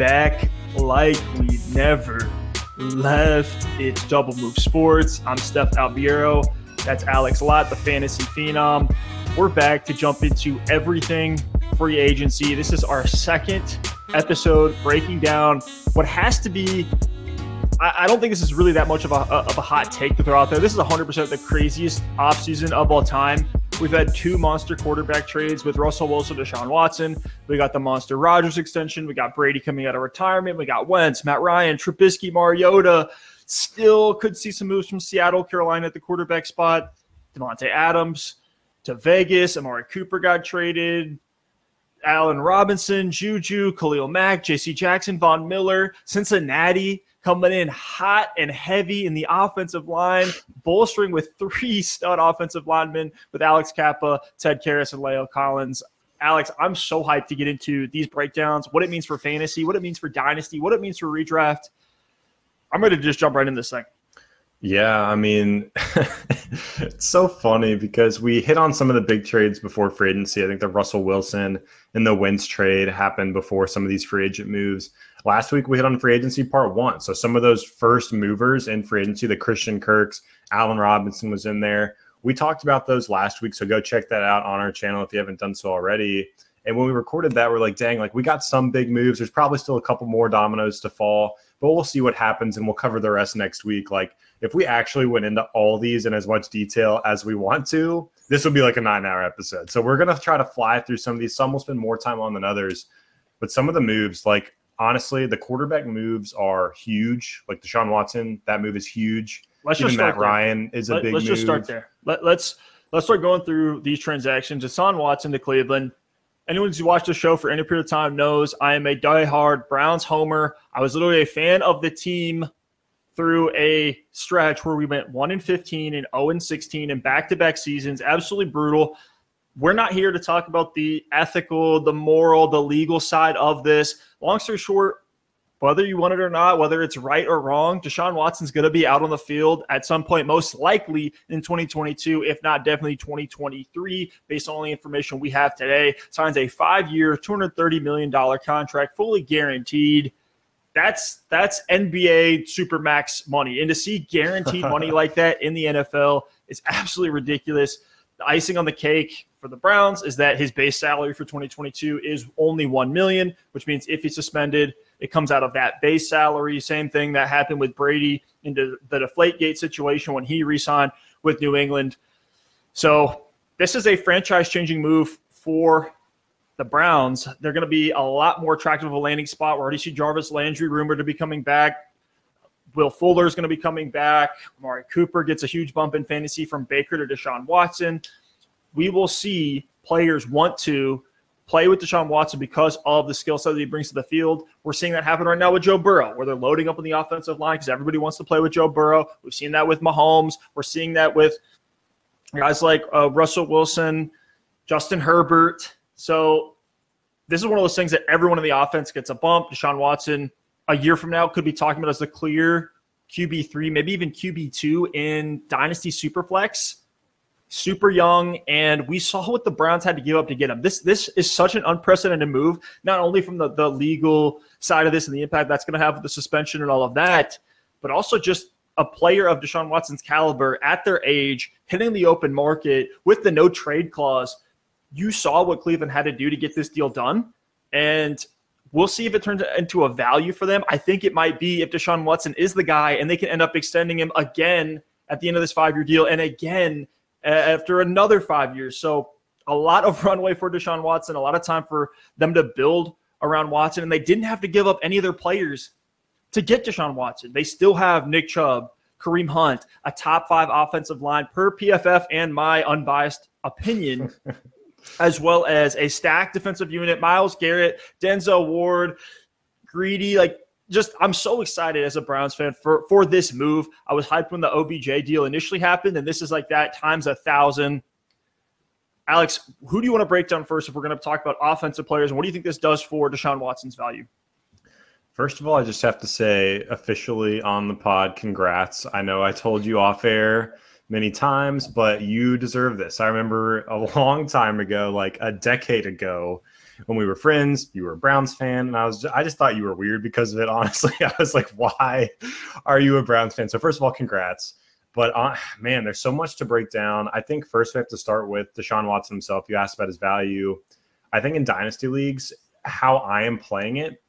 back like we never left. It's Double Move Sports. I'm Steph Albiero. That's Alex Lott, the fantasy phenom. We're back to jump into everything free agency. This is our second episode breaking down what has to be. I, don't think this is really that much of a, of a hot take to throw out there. This is 100% the craziest offseason of all time. We've had two monster quarterback trades with Russell Wilson, Deshaun Watson. We got the monster Rodgers extension. We got Brady coming out of retirement. We got Wentz, Matt Ryan, Trubisky, Mariota. Still could see some moves from Seattle, Carolina at the quarterback spot. Davante Adams to Vegas. Amari Cooper got traded. Allen Robinson, Juju, Khalil Mack, J.C. Jackson, Von Miller, Cincinnati coming in hot and heavy in the offensive line, bolstering with three stud offensive linemen with Alex Cappa, Ted Karras, and La'el Collins. Alex, I'm so hyped to get into these breakdowns, what it means for fantasy, what it means for dynasty, what it means for redraft. I'm ready to just jump right in this thing. Yeah, I mean, it's so funny because we hit on some of the big trades before free agency. I think the Russell Wilson and the Wentz trade happened before some of these free agent moves. Last week we hit on free agency part one. So some of those first movers in free agency, the Christian Kirks, Allen Robinson was in there. We talked about those last week. So go check that out on our channel if you haven't done so already. And when we recorded that, we're like, dang, like we got some big moves. There's probably still a couple more dominoes to fall, but we'll see what happens and we'll cover the rest next week. Like if we actually went into all these in as much detail as we want to, this would be like a nine hour episode. So we're to try to fly through some of these. Some will spend more time on than others. But some of the moves, like honestly, the quarterback moves are huge. Like Deshaun Watson, that move is huge. Let's Even just Matt there. Ryan is a Let, big Let's move. just start there. Let, let's let's start going through these transactions. Deshaun Watson to Cleveland. Anyone who's watched the show for any period of time knows I am a diehard Browns homer. I was literally a fan of the team through a stretch where we went 1 and 15 and 0 and 16 and back-to-back seasons absolutely brutal we're not here to talk about the ethical the moral the legal side of this long story short whether you want it or not whether it's right or wrong deshaun watson's going to be out on the field at some point most likely in 2022 if not definitely 2023 based on all the information we have today signs a five-year $230 million contract fully guaranteed that's that's NBA supermax money. And to see guaranteed money like that in the NFL is absolutely ridiculous. The icing on the cake for the Browns is that his base salary for 2022 is only 1 million, which means if he's suspended, it comes out of that base salary. Same thing that happened with Brady into the deflate gate situation when he re-signed with New England. So this is a franchise changing move for the Browns, they're going to be a lot more attractive of a landing spot. We already see Jarvis Landry rumored to be coming back. Will Fuller is going to be coming back. Amari Cooper gets a huge bump in fantasy from Baker to Deshaun Watson. We will see players want to play with Deshaun Watson because of the skill set that he brings to the field. We're seeing that happen right now with Joe Burrow, where they're loading up on the offensive line because everybody wants to play with Joe Burrow. We've seen that with Mahomes. We're seeing that with guys like uh, Russell Wilson, Justin Herbert. So this is one of those things that everyone in the offense gets a bump. Deshaun Watson a year from now could be talking about as the clear QB three, maybe even QB two in Dynasty Superflex. Super young, and we saw what the Browns had to give up to get him. This this is such an unprecedented move, not only from the, the legal side of this and the impact that's going to have with the suspension and all of that, but also just a player of Deshaun Watson's caliber at their age, hitting the open market with the no trade clause you saw what Cleveland had to do to get this deal done. And we'll see if it turns into a value for them. I think it might be if Deshaun Watson is the guy and they can end up extending him again at the end of this five year deal and again after another five years. So a lot of runway for Deshaun Watson, a lot of time for them to build around Watson. And they didn't have to give up any of their players to get Deshaun Watson. They still have Nick Chubb, Kareem Hunt, a top five offensive line per PFF and my unbiased opinion. as well as a stacked defensive unit. Myles Garrett, Denzel Ward, Greedy, like just I'm so excited as a Browns fan for for this move. I was hyped when the OBJ deal initially happened, and this is like that times a thousand. Alex, who do you want to break down first if we're going to talk about offensive players? And what do you think this does for Deshaun Watson's value? First of all, I just have to say officially on the pod, congrats. I know I told you off air many times, but you deserve this. I remember a long time ago, like a decade ago, when we were friends, you were a Browns fan, and I was just, I just thought you were weird because of it. Honestly, I was like, why are you a Browns fan? So first of all, congrats. But uh, man, there's so much to break down. I think first we have to start with Deshaun Watson himself. You asked about his value. I think in dynasty leagues, how I am playing it,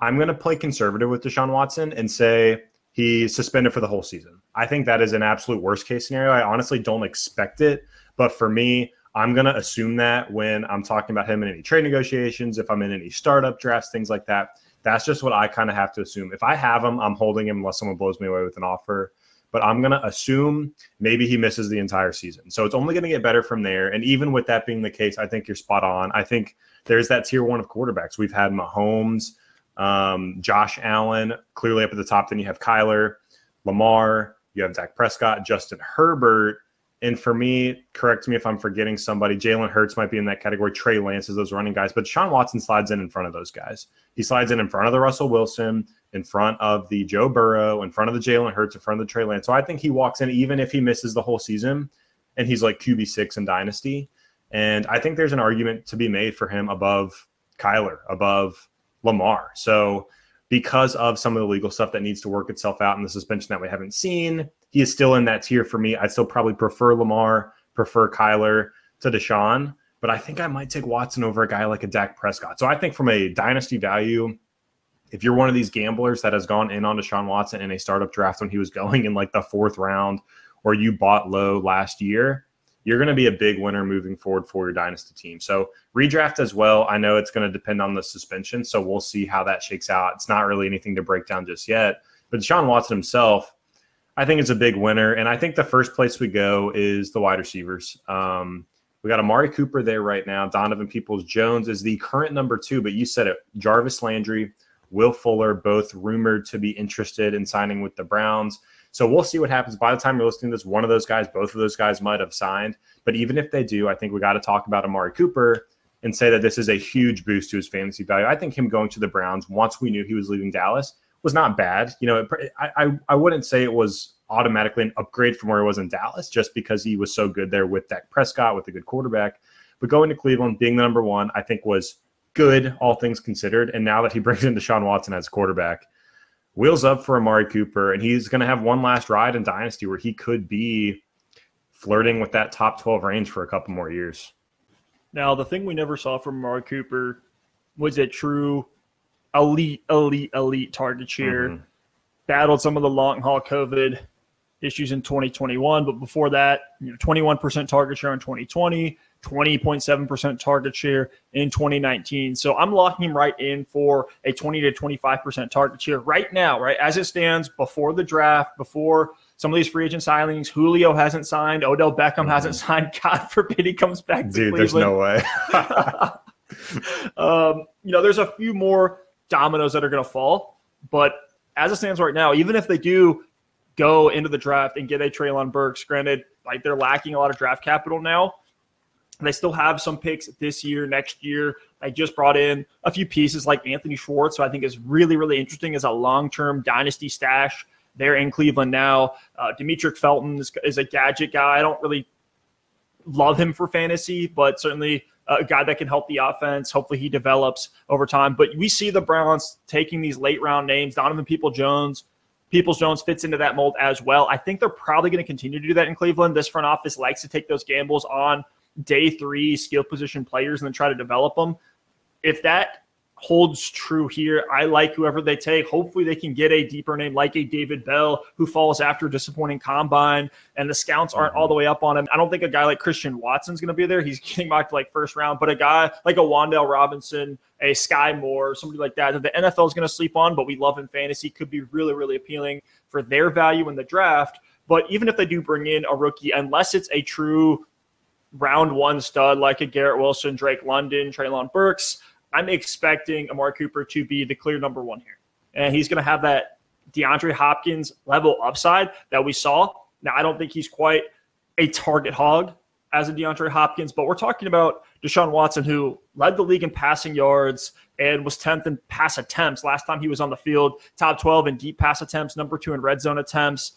I'm going to play conservative with Deshaun Watson and say he's suspended for the whole season. I think that is an absolute worst case scenario. I honestly don't expect it, but for me, I'm going to assume that when I'm talking about him in any trade negotiations, if I'm in any startup drafts, things like that. That's just what I kind of have to assume. If I have him, I'm holding him unless someone blows me away with an offer. But I'm going to assume maybe he misses the entire season. So it's only going to get better from there. And even with that being the case, I think you're spot on. I think there's that tier one of quarterbacks. We've had Mahomes, um, Josh Allen, clearly up at the top. Then you have Kyler, Lamar, you have Dak Prescott, Justin Herbert. And for me, correct me if I'm forgetting somebody. Jalen Hurts might be in that category. Trey Lance is those running guys, but Sean Watson slides in in front of those guys. He slides in in front of the Russell Wilson, in front of the Joe Burrow, in front of the Jalen Hurts, in front of the Trey Lance. So I think he walks in even if he misses the whole season, and he's like QB six in Dynasty. And I think there's an argument to be made for him above Kyler, above Lamar. So because of some of the legal stuff that needs to work itself out and the suspension that we haven't seen, he is still in that tier for me. I still probably prefer Lamar, prefer Kyler to Deshaun, but I think I might take Watson over a guy like a Dak Prescott. So I think from a dynasty value, if you're one of these gamblers that has gone in on Deshaun Watson in a startup draft when he was going in like the fourth round, or you bought low last year, you're going to be a big winner moving forward for your dynasty team. So redraft as well. I know it's going to depend on the suspension, so we'll see how that shakes out. It's not really anything to break down just yet. But Sean Watson himself, I think it's a big winner, and I think the first place we go is the wide receivers. Um, we got Amari Cooper there right now. Donovan Peoples Jones is the current number two, but you said it. Jarvis Landry, Will Fuller, both rumored to be interested in signing with the Browns. So we'll see what happens. By the time you're listening to this, one of those guys, both of those guys might have signed. But even if they do, I think we got to talk about Amari Cooper and say that this is a huge boost to his fantasy value. I think him going to the Browns once we knew he was leaving Dallas was not bad. You know, I, I, I wouldn't say it was automatically an upgrade from where he was in Dallas just because he was so good there with Dak Prescott, with a good quarterback. But going to Cleveland, being the number one, I think was good, all things considered. And now that he brings in Deshaun Watson as quarterback, wheels up for Amari Cooper, and he's going to have one last ride in Dynasty where he could be flirting with that top 12 range for a couple more years. Now, the thing we never saw from Amari Cooper was it true elite, elite, elite target share. Mm-hmm. Battled some of the long haul COVID issues in 2021, but before that, you know, 21% target share in 2020, 20.7% target share in 2019. So I'm locking him right in for a 20 to 25% target share right now, right? As it stands before the draft, before some of these free agent signings. Julio hasn't signed. Odell Beckham mm-hmm. hasn't signed. God forbid he comes back Dude, Cleveland. there's no way. um, you know, there's a few more dominoes that are going to fall. But as it stands right now, even if they do go into the draft and get a Treylon Burks, granted, like they're lacking a lot of draft capital now – they still have some picks this year, next year. I just brought in a few pieces like Anthony Schwartz, so I think is really, really interesting as a long-term dynasty stash. They're in Cleveland now. Uh, Demetric Felton is, is, a gadget guy. I don't really love him for fantasy, but certainly a guy that can help the offense. Hopefully, he develops over time. But we see the Browns taking these late round names. Donovan People Jones, Peoples Jones fits into that mold as well. I think they're probably going to continue to do that in Cleveland. This front office likes to take those gambles on day three skill position players and then try to develop them. If that holds true here, I like whoever they take. Hopefully, they can get a deeper name like a David Bell who falls after a disappointing combine, and the scouts aren't mm-hmm. all the way up on him. I don't think a guy like Christian Watson's going to be there. He's getting mocked like first round, but a guy like a Wan'Dale Robinson, a Skyy Moore, somebody like that that the NFL is going to sleep on, but we love in fantasy could be really, really appealing for their value in the draft. But even if they do bring in a rookie, unless it's a true round one stud like a Garrett Wilson, Drake London, Treylon Burks, I'm expecting Amari Cooper to be the clear number one here. And he's going to have that DeAndre Hopkins level upside that we saw. Now, I don't think he's quite a target hog as a DeAndre Hopkins, but we're talking about Deshaun Watson, who led the league in passing yards and was 10th in pass attempts last time he was on the field, top 12 in deep pass attempts, number two in red zone attempts,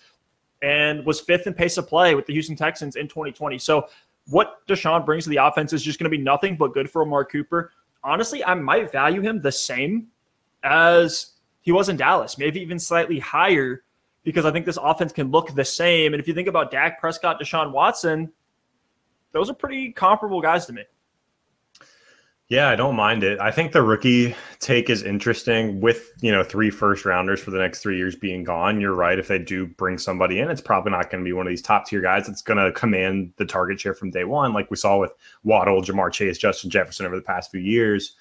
and was fifth in pace of play with the Houston Texans in 2020. So what Deshaun brings to the offense is just going to be nothing but good for Amari Cooper. Honestly, I might value him the same as he was in Dallas, maybe even slightly higher, because I think this offense can look the same. And if you think about Dak Prescott, Deshaun Watson, those are pretty comparable guys to me. Yeah, I don't mind it. I think the rookie take is interesting with, you know, three first rounders for the next three years being gone. You're right. If they do bring somebody in, it's probably not going to be one of these top tier guys that's going to command the target share from day one, like we saw with Waddle, Ja'Marr Chase, Justin Jefferson over the past few years.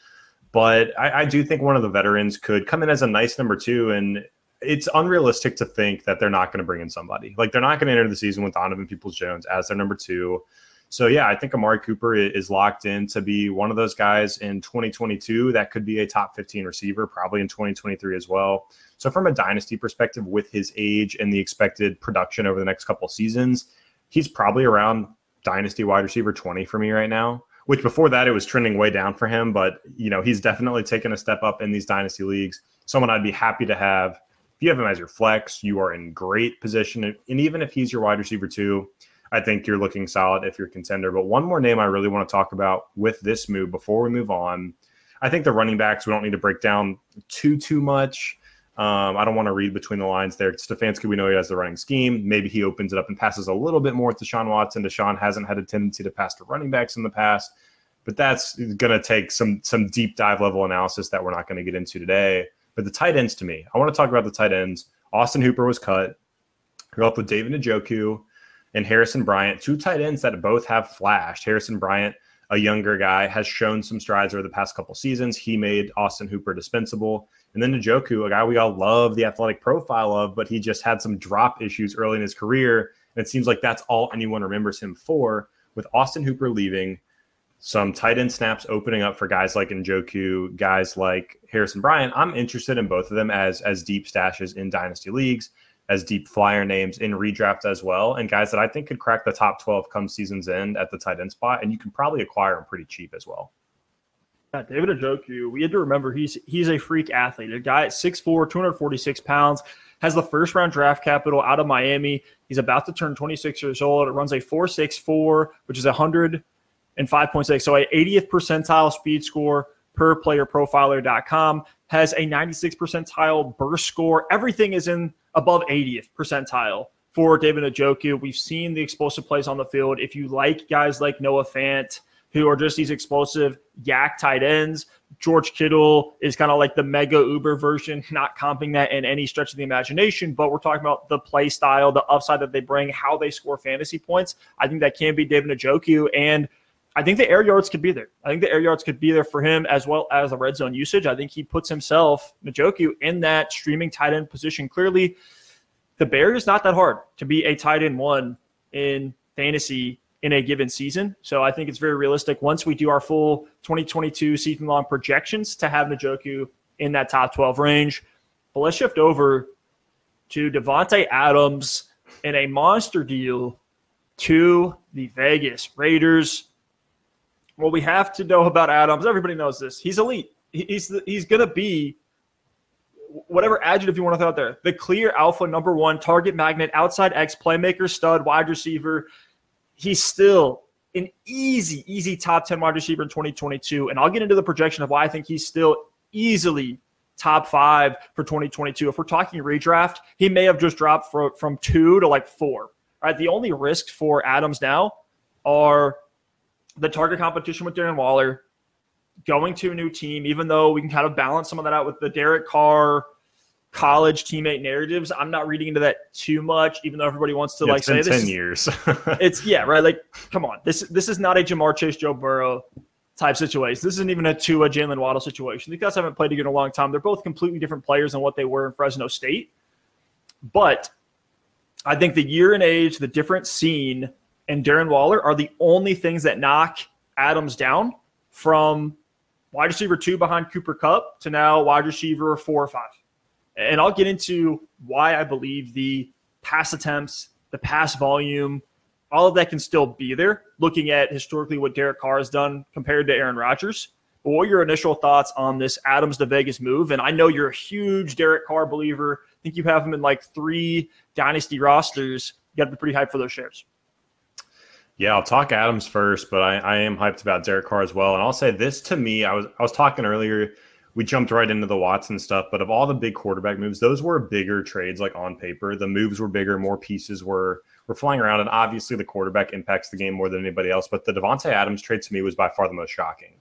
But I, I do think one of the veterans could come in as a nice number two. And it's unrealistic to think that they're not going to bring in somebody. Like they're not going to enter the season with Donovan Peoples Jones as their number two. So yeah, I think Amari Cooper is locked in to be one of those guys in 2022 that could be a top 15 receiver, probably in 2023 as well. So from a dynasty perspective, with his age and the expected production over the next couple seasons, he's probably around dynasty wide receiver 20 for me right now. Which before that it was trending way down for him, but you know he's definitely taken a step up in these dynasty leagues. Someone I'd be happy to have. If you have him as your flex, you are in great position, and even if he's your wide receiver too, I think you're looking solid if you're a contender. But one more name I really want to talk about with this move before we move on. I think the running backs we don't need to break down too too much. Um, I don't want to read between the lines there. Stefanski, we know he has the running scheme. Maybe he opens it up and passes a little bit more to Deshaun Watson. Deshaun hasn't had a tendency to pass to running backs in the past, but that's going to take some some deep dive level analysis that we're not going to get into today. But the tight ends to me, I want to talk about the tight ends. Austin Hooper was cut. You're with David Njoku and Harrison Bryant, two tight ends that both have flashed. Harrison Bryant, a younger guy, has shown some strides over the past couple seasons. He made Austin Hooper dispensable. And then Njoku, a guy we all love the athletic profile of, but he just had some drop issues early in his career. And it seems like that's all anyone remembers him for. With Austin Hooper leaving, some tight end snaps opening up for guys like Njoku, guys like Harrison Bryant. I'm interested in both of them as as deep stashes in dynasty leagues as deep flyer names in redraft as well, and guys that I think could crack the top 12 come season's end at the tight end spot, and you can probably acquire them pretty cheap as well. Yeah, David Njoku, we had to remember he's he's a freak athlete. A guy at 6'4, 246 pounds, has the first round draft capital out of Miami. He's about to turn 26 years old. It runs a 4.64, which is 105.6. So a 80th percentile speed score per playerprofiler.com has a 96 percentile burst score. Everything is in above 80th percentile for David Njoku. We've seen the explosive plays on the field. If you like guys like Noah Fant, who are just these explosive YAC tight ends, George Kittle is kind of like the mega Uber version, not comping that in any stretch of the imagination, but we're talking about the play style, the upside that they bring, how they score fantasy points. I think that can be David Njoku. And I think the air yards could be there. I think the air yards could be there for him as well as the red zone usage. I think he puts himself, Njoku, in that streaming tight end position. Clearly, the barrier is not that hard to be a tight end one in fantasy in a given season. So I think it's very realistic once we do our full 2022 season long projections to have Njoku in that top 12 range. But let's shift over to Davante Adams in a monster deal to the Vegas Raiders. What we have to know about Adams, everybody knows this. He's elite. He's he's going to be whatever adjective you want to throw out there. The clear alpha number one target magnet, outside X playmaker, stud, wide receiver. He's still an easy, easy top 10 wide receiver in 2022. And I'll get into the projection of why I think he's still easily top five for 2022. If we're talking redraft, he may have just dropped for, from two to like four. Right. The only risks for Adams now are the target competition with Darren Waller, going to a new team, even though we can kind of balance some of that out with the Derek Carr college teammate narratives. I'm not reading into that too much, even though everybody wants to yeah, like say this. Ten is, years. it's yeah, right. Like, come on, this this is not a Ja'Marr Chase, Joe Burrow type situation. This isn't even a Tua Jaylen Waddle situation. These guys haven't played together in a long time. They're both completely different players than what they were in Fresno State. But I think the year and age, the different scene and Darren Waller are the only things that knock Adams down from wide receiver two behind Cooper Kupp to now wide receiver four or five. And I'll get into why I believe the pass attempts, the pass volume, all of that can still be there, looking at historically what Derek Carr has done compared to Aaron Rodgers. But what are your initial thoughts on this Adams to Vegas move? And I know you're a huge Derek Carr believer. I think you have him in like three dynasty rosters. You got to be pretty hyped for those shares. Yeah, I'll talk Adams first, but I, I am hyped about Derek Carr as well. And I'll say this to me, I was I was talking earlier, we jumped right into the Watson stuff, but of all the big quarterback moves, those were bigger trades like on paper. The moves were bigger, more pieces were were flying around, and obviously the quarterback impacts the game more than anybody else. But the Davante Adams trade to me was by far the most shocking.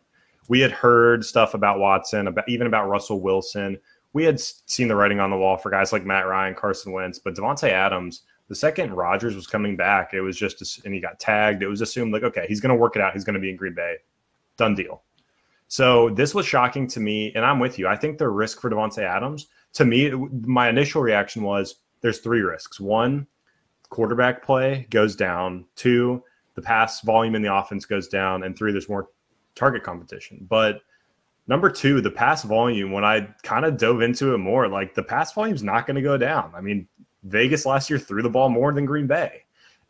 We had heard stuff about Watson, about even about Russell Wilson. We had seen the writing on the wall for guys like Matt Ryan, Carson Wentz, but Davante Adams the second Rodgers was coming back, it was just and he got tagged. It was assumed like, okay, he's going to work it out. He's going to be in Green Bay, done deal. So this was shocking to me, and I'm with you. I think the risk for Davante Adams, to me, my initial reaction was there's three risks. One, quarterback play goes down. Two, the pass volume in the offense goes down, and three, there's more target competition. But number two, the pass volume. When I kind of dove into it more, like the pass volume is not going to go down. I mean, Vegas last year threw the ball more than Green Bay.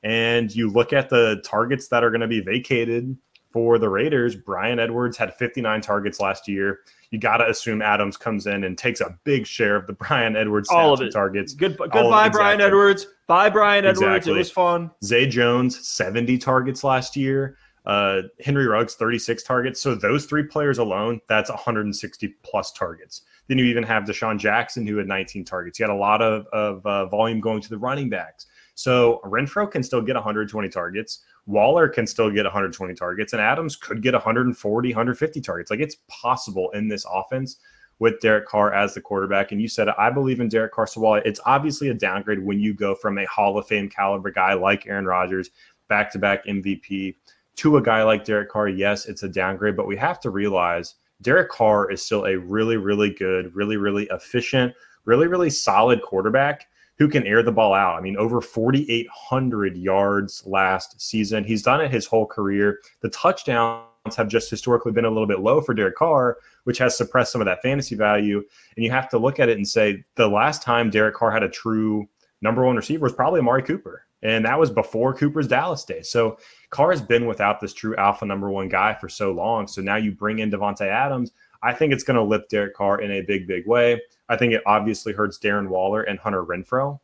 And you look at the targets that are going to be vacated for the Raiders. Bryan Edwards had 59 targets last year. You got to assume Adams comes in and takes a big share of the Bryan Edwards all of it targets. Good goodbye, Bryan Edwards. Bye, Bryan Edwards. Exactly. It was fun. Zay Jones 70 targets last year. Uh, Henry Ruggs 36 targets. So those three players alone, that's 160 plus targets. Then you even have DeSean Jackson, who had 19 targets. You had a lot of, of uh, volume going to the running backs. So Renfrow can still get 120 targets. Waller can still get 120 targets. And Adams could get 140, 150 targets. Like it's possible in this offense with Derek Carr as the quarterback. And you said, I believe in Derek Carr. So while it's obviously a downgrade when you go from a Hall of Fame caliber guy like Aaron Rodgers, back to back MVP, to a guy like Derek Carr, yes, it's a downgrade. But we have to realize – Derek Carr is still a really, really good, really, really efficient, really, really solid quarterback who can air the ball out. I mean, over 4,800 yards last season. He's done it his whole career. The touchdowns have just historically been a little bit low for Derek Carr, which has suppressed some of that fantasy value. And you have to look at it and say the last time Derek Carr had a true number one receiver was probably Amari Cooper. And that was before Cooper's Dallas days. So Carr has been without this true alpha number one guy for so long. So now you bring in Davante Adams. I think it's going to lift Derek Carr in a big, big way. I think it obviously hurts Darren Waller and Hunter Renfrow.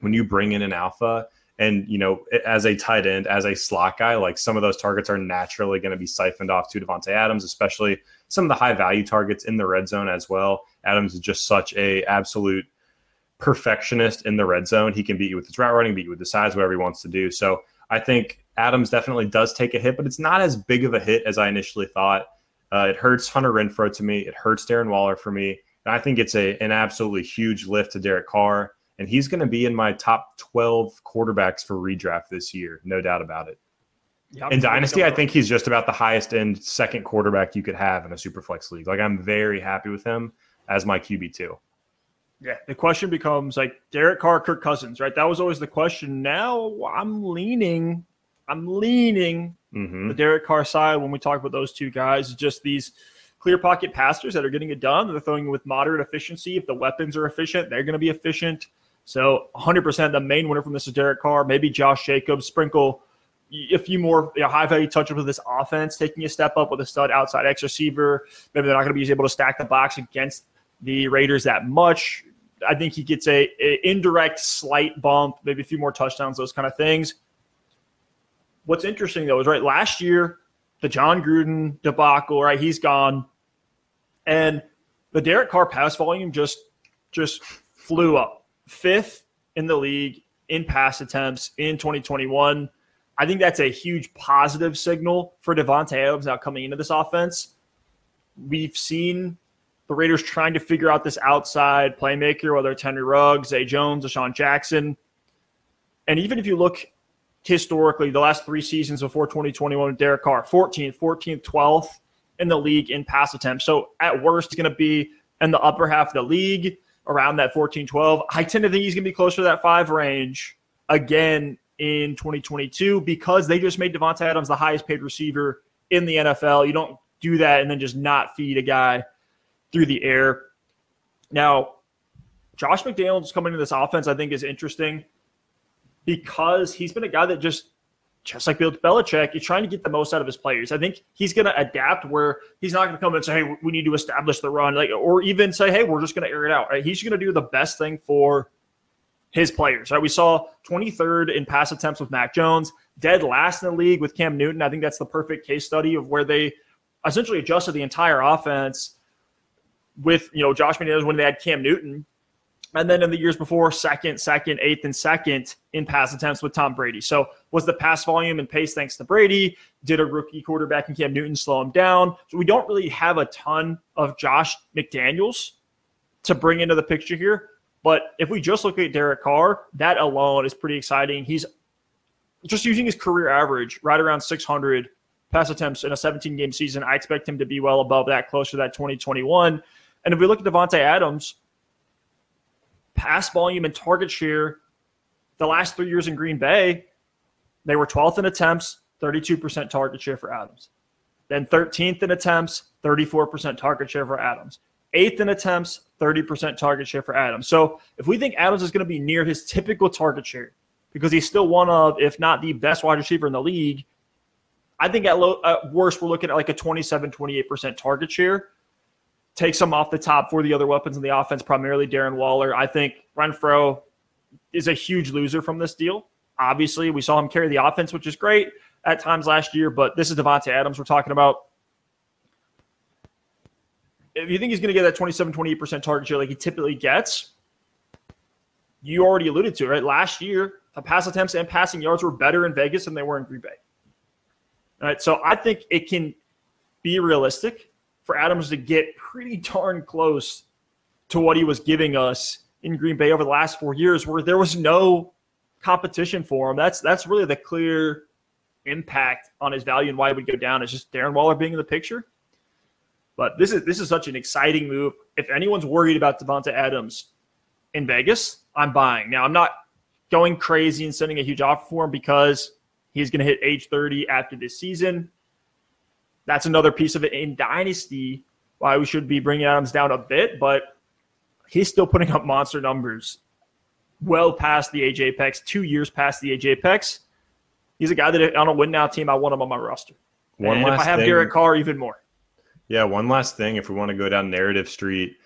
when you bring in an alpha. And, you know, as a tight end, as a slot guy, like some of those targets are naturally going to be siphoned off to Davante Adams, especially some of the high value targets in the red zone as well. Adams is just such a absolute perfectionist in the red zone. He can beat you with his route running, beat you with the size, whatever he wants to do. So I think Adams definitely does take a hit, but it's not as big of a hit as I initially thought. Uh, it hurts Hunter Renfrow to me. It hurts Darren Waller for me. And I think it's a an absolutely huge lift to Derek Carr, and he's going to be in my top twelve quarterbacks for redraft this year, no doubt about it. In Dynasty, I think he's just about the highest end second quarterback you could have in a super flex league. Like I'm very happy with him as my QB two. Yeah, the question becomes like Derek Carr, Kirk Cousins, right? That was always the question. Now I'm leaning, I'm leaning mm-hmm. the Derek Carr side when we talk about those two guys. Just these clear pocket passers that are getting it done. They're throwing with moderate efficiency. If the weapons are efficient, they're going to be efficient. So 100% the main winner from this is Derek Carr. Maybe Josh Jacobs sprinkle a few more you know, high value touches with this offense, taking a step up with a stud outside X receiver. Maybe they're not going to be able to stack the box against the Raiders that much. I think he gets a, a, indirect slight bump, maybe a few more touchdowns, those kind of things. What's interesting though is right last year, the Jon Gruden debacle, right? He's gone, and the Derek Carr pass volume just just flew up, fifth in the league in pass attempts in 2021. I think that's a huge positive signal for Davante Adams now coming into this offense. We've seen the Raiders trying to figure out this outside playmaker, whether it's Henry Ruggs, Zay Jones, DeSean Jackson. And even if you look historically, the last three seasons before 2021, Derek Carr, 14th, 14th, 12th in the league in pass attempts. So at worst, going to be in the upper half of the league around that 14, 12. I tend to think he's going to be closer to that five range again in 2022 because they just made Davante Adams the highest paid receiver in the NFL. You don't do that and then just not feed a guy through the air. Now, Josh McDaniels coming into this offense, I think, is interesting because he's been a guy that just, just like Bill Belichick, he's trying to get the most out of his players. I think he's going to adapt where he's not going to come and say, "Hey, we need to establish the run," like, or even say, "Hey, we're just going to air it out." Right? He's going to do the best thing for his players. Right? We saw 23rd in pass attempts with Mac Jones. dead last in the league with Cam Newton. I think that's the perfect case study of where they essentially adjusted the entire offense with you know Josh McDaniels when they had Cam Newton and then in the years before, second, second, eighth, and second in pass attempts with Tom Brady. So was the pass volume and pace thanks to Brady? Did a rookie quarterback in Cam Newton slow him down? So we don't really have a ton of Josh McDaniels to bring into the picture here. But if we just look at Derek Carr, that alone is pretty exciting. He's just using his career average right around 600 pass attempts in a 17 game season. I expect him to be well above that, closer to that 2021. And if we look at Davante Adams, pass volume and target share the last three years in Green Bay, they were 12th in attempts, 32% target share for Adams. Then 13th in attempts, 34% target share for Adams. Eighth in attempts, 30% target share for Adams. So if we think Adams is going to be near his typical target share, because he's still one of, if not the best wide receiver in the league, I think at, low, at worst, we're looking at like a 27, 28% target share take some off the top for the other weapons in the offense, primarily Darren Waller. I think Renfrow is a huge loser from this deal. Obviously, we saw him carry the offense, which is great at times last year, but this is Davante Adams we're talking about. If you think he's going to get that 27, 28% target share like he typically gets, you already alluded to it, right? Last year, the pass attempts and passing yards were better in Vegas than they were in Green Bay. All right, so I think it can be realistic for Adams to get pretty darn close to what he was giving us in Green Bay over the last four years, where there was no competition for him. That's that's really the clear impact on his value and why it would go down. It's just Darren Waller being in the picture. But this is this is such an exciting move. If anyone's worried about Davante Adams in Vegas, I'm buying. Now I'm not going crazy and sending a huge offer for him because he's going to hit age 30 after this season that's another piece of it in Dynasty why we should be bringing Adams down a bit, but he's still putting up monster numbers well past the age apex, two years past the age apex. He's a guy that on a win now team, I want him on my roster. One and if I have thing, Derek Carr, even more. Yeah, one last thing. If we want to go down narrative street,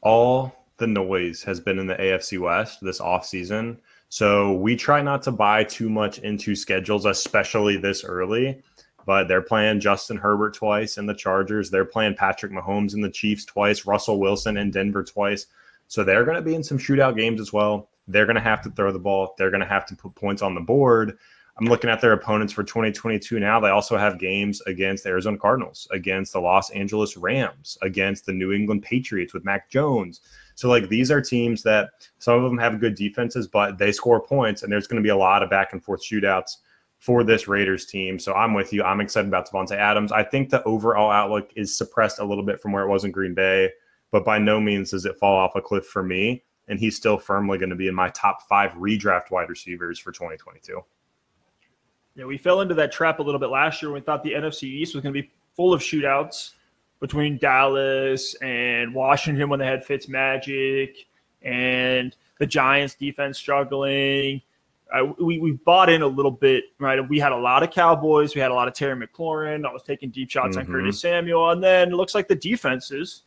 all the noise has been in the AFC West this offseason. So we try not to buy too much into schedules, especially this early but they're playing Justin Herbert twice in the Chargers. They're playing Patrick Mahomes in the Chiefs twice, Russell Wilson in Denver twice. So they're going to be in some shootout games as well. They're going to have to throw the ball. They're going to have to put points on the board. I'm looking at their opponents for 2022 now. They also have games against the Arizona Cardinals, against the Los Angeles Rams, against the New England Patriots with Mac Jones. So, like, these are teams that some of them have good defenses, but they score points, and there's going to be a lot of back and forth shootouts for this Raiders team. So I'm with you. I'm excited about Davante Adams. I think the overall outlook is suppressed a little bit from where it was in Green Bay, but by no means does it fall off a cliff for me. And he's still firmly going to be in my top five redraft wide receivers for 2022. Yeah, we fell into that trap a little bit last year when we thought the NFC East was going to be full of shootouts between Dallas and Washington when they had Fitz Magic and the Giants defense struggling uh, we, we bought in a little bit, right? We had a lot of Cowboys. We had a lot of Terry McLaurin. I was taking deep shots mm-hmm. on Curtis Samuel. And then it looks like the defenses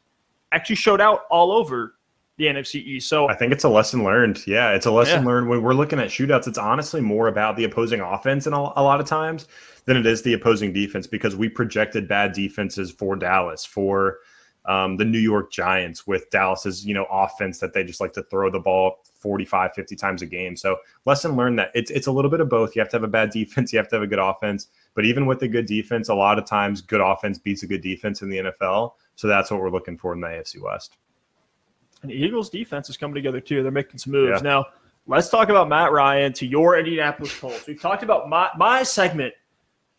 actually showed out all over the NFC East. So I think it's a lesson learned. Yeah, it's a lesson yeah. learned when we're looking at shootouts. It's honestly more about the opposing offense and a, a lot of times than it is the opposing defense because we projected bad defenses for Dallas, for um, the New York Giants with Dallas's, you know, offense that they just like to throw the ball 45, 50 times a game. So lesson learned that it's it's a little bit of both. You have to have a bad defense, you have to have a good offense. But even with a good defense, a lot of times good offense beats a good defense in the NFL. So that's what we're looking for in the AFC West. And the Eagles defense is coming together too. They're making some moves. Yeah. Now, let's talk about Matt Ryan to your Indianapolis Colts. We've talked about my, my segment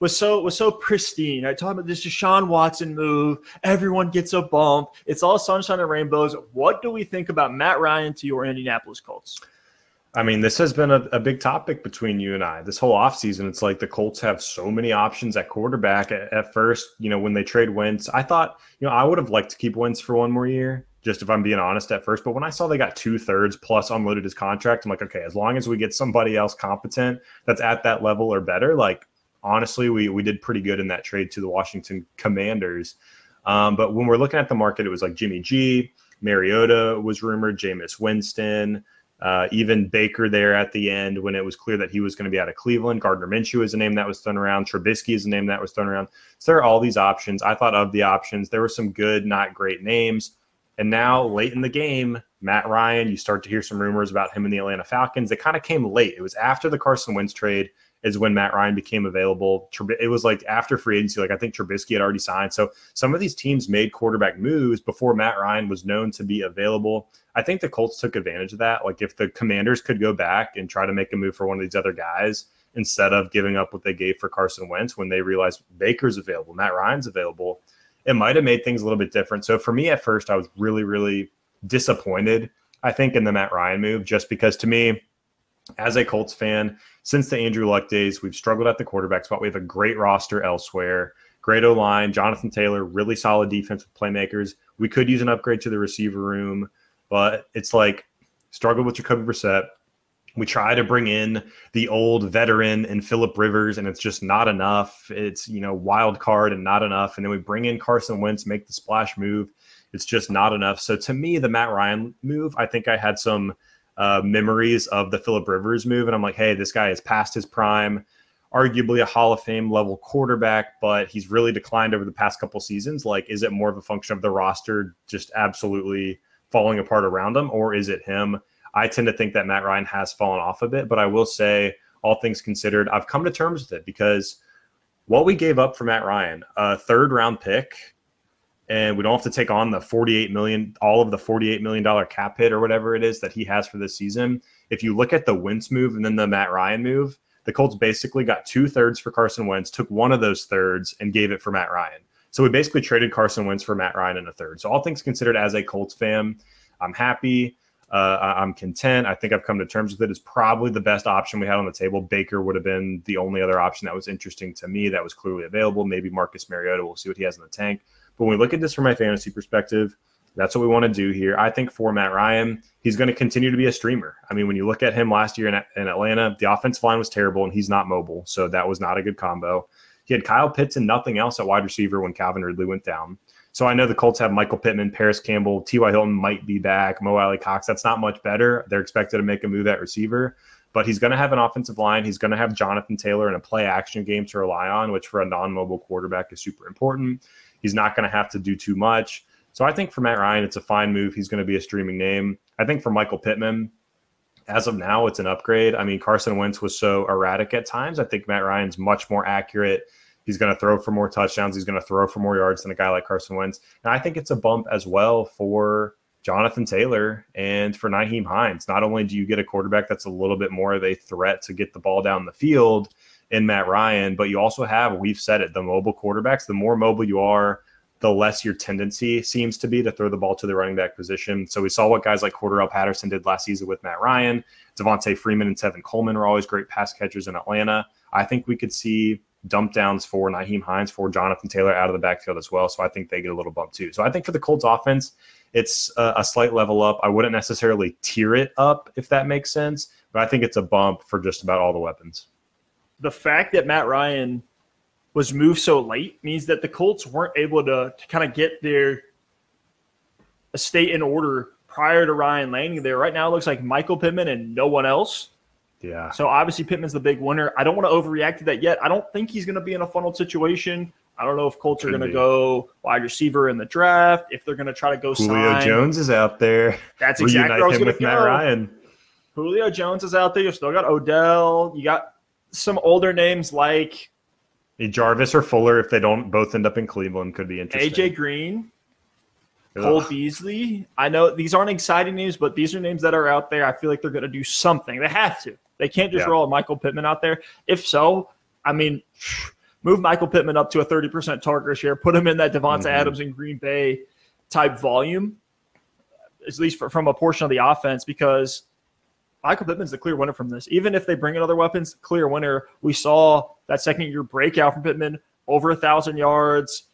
was so was so pristine. I talked about this Deshaun Watson move. Everyone gets a bump. It's all sunshine and rainbows. What do we think about Matt Ryan to your Indianapolis Colts? I mean, this has been a, a big topic between you and I. This whole offseason, it's like the Colts have so many options at quarterback. At, at first, you know, when they trade Wentz, I thought, you know, I would have liked to keep Wentz for one more year, just if I'm being honest at first. But when I saw they got two thirds plus unloaded his contract, I'm like, okay, as long as we get somebody else competent that's at that level or better, like honestly, we we did pretty good in that trade to the Washington Commanders. Um, but when we're looking at the market, it was like Jimmy G, Mariota was rumored, Jameis Winston, Uh, even Baker there at the end when it was clear that he was going to be out of Cleveland. Gardner Minshew is a name that was thrown around. Trubisky is a name that was thrown around. So there are all these options. I thought of the options. There were some good, not great names. And now, late in the game, Matt Ryan, you start to hear some rumors about him and the Atlanta Falcons. It kind of came late. It was after the Carson Wentz trade is when Matt Ryan became available. It was like after free agency. Like I think Trubisky had already signed. So some of these teams made quarterback moves before Matt Ryan was known to be available. I think the Colts took advantage of that. Like if the Commanders could go back and try to make a move for one of these other guys instead of giving up what they gave for Carson Wentz when they realized Baker's available, Matt Ryan's available, it might have made things a little bit different. So for me at first, I was really, really disappointed, I think, in the Matt Ryan move, just because to me, as a Colts fan, since the Andrew Luck days, we've struggled at the quarterback spot. We have a great roster elsewhere, great O line, Jonathan Taylor, really solid defensive playmakers. We could use an upgrade to the receiver room, but it's like struggle with Jacoby Brissett. We try to bring in the old veteran and Philip Rivers, and it's just not enough. It's you know wild card and not enough. And then we bring in Carson Wentz, make the splash move. It's just not enough. So to me, the Matt Ryan move, I think I had some uh, memories of the Philip Rivers move, and I'm like, hey, this guy is past his prime, arguably a Hall of Fame level quarterback, but he's really declined over the past couple seasons. Like, is it more of a function of the roster just absolutely falling apart around him, or is it him? I tend to think that Matt Ryan has fallen off a bit, but I will say, all things considered, I've come to terms with it because what we gave up for Matt Ryan, a third round pick, and we don't have to take on the 48 million, all of the 48 million dollar cap hit or whatever it is that he has for this season. If you look at the Wentz move and then the Matt Ryan move, the Colts basically got two thirds for Carson Wentz, took one of those thirds and gave it for Matt Ryan. So we basically traded Carson Wentz for Matt Ryan in a third. So all things considered, as a Colts fan, I'm happy. Uh, I'm content. I think I've come to terms with it. It's probably the best option we had on the table. Baker would have been the only other option that was interesting to me that was clearly available. Maybe Marcus Mariota. We'll see what he has in the tank. But when we look at this from my fantasy perspective, that's what we want to do here. I think for Matt Ryan, he's going to continue to be a streamer. I mean, when you look at him last year in, in Atlanta, the offensive line was terrible and he's not mobile. So that was not a good combo. He had Kyle Pitts and nothing else at wide receiver when Calvin Ridley went down. So I know the Colts have Michael Pittman, Parris Campbell, T.Y. Hilton might be back, Mo Alie-Cox. That's not much better. They're expected to make a move at receiver, but he's going to have an offensive line. He's going to have Jonathan Taylor in a play action game to rely on, which for a non mobile quarterback is super important. He's not going to have to do too much. So I think for Matt Ryan, it's a fine move. He's going to be a streaming name. I think for Michael Pittman, as of now, it's an upgrade. I mean, Carson Wentz was so erratic at times. I think Matt Ryan's much more accurate. He's going to throw for more touchdowns. He's going to throw for more yards than a guy like Carson Wentz. And I think it's a bump as well for Jonathan Taylor and for Nyheim Hines. Not only do you get a quarterback that's a little bit more of a threat to get the ball down the field, in Matt Ryan, but you also have, we've said it, the mobile quarterbacks. The more mobile you are, the less your tendency seems to be to throw the ball to the running back position. So we saw what guys like Cordarrelle Patterson did last season with Matt Ryan. Devonta Freeman and Tevin Coleman were always great pass catchers in Atlanta. I think we could see dump downs for Nyheim Hines, for Jonathan Taylor out of the backfield as well. So I think they get a little bump too. So I think for the Colts offense, it's a, a slight level up. I wouldn't necessarily tier it up if that makes sense, but I think it's a bump for just about all the weapons the fact that Matt Ryan was moved so late means that the Colts weren't able to, to kind of get their estate in order prior to Ryan landing there. Right now, it looks like Michael Pittman and no one else. Yeah. So obviously, Pittman's the big winner. I don't want to overreact to that yet. I don't think he's going to be in a funnel situation. I don't know if Colts Could are going to go wide receiver in the draft. If they're going to try to go Julio sign. Jones is out there. That's exactly where I was going to go. Matt Ryan. Julio Jones is out there. You've still got Odell. You got some older names like Jarvis or Fuller, if they don't both end up in Cleveland, could be interesting. AJ Green, Ugh. Cole Beasley. I know these aren't exciting names, but these are names that are out there. I feel like they're going to do something. They have to. They can't just yeah. roll Michael Pittman out there. If so, I mean, move Michael Pittman up to a 30% target share, put him in that Davante mm-hmm. Adams in Green Bay type volume, at least for, from a portion of the offense, because Michael Pittman's the clear winner from this. Even if they bring in other weapons, clear winner. We saw that second year breakout from Pittman, over a thousand yards,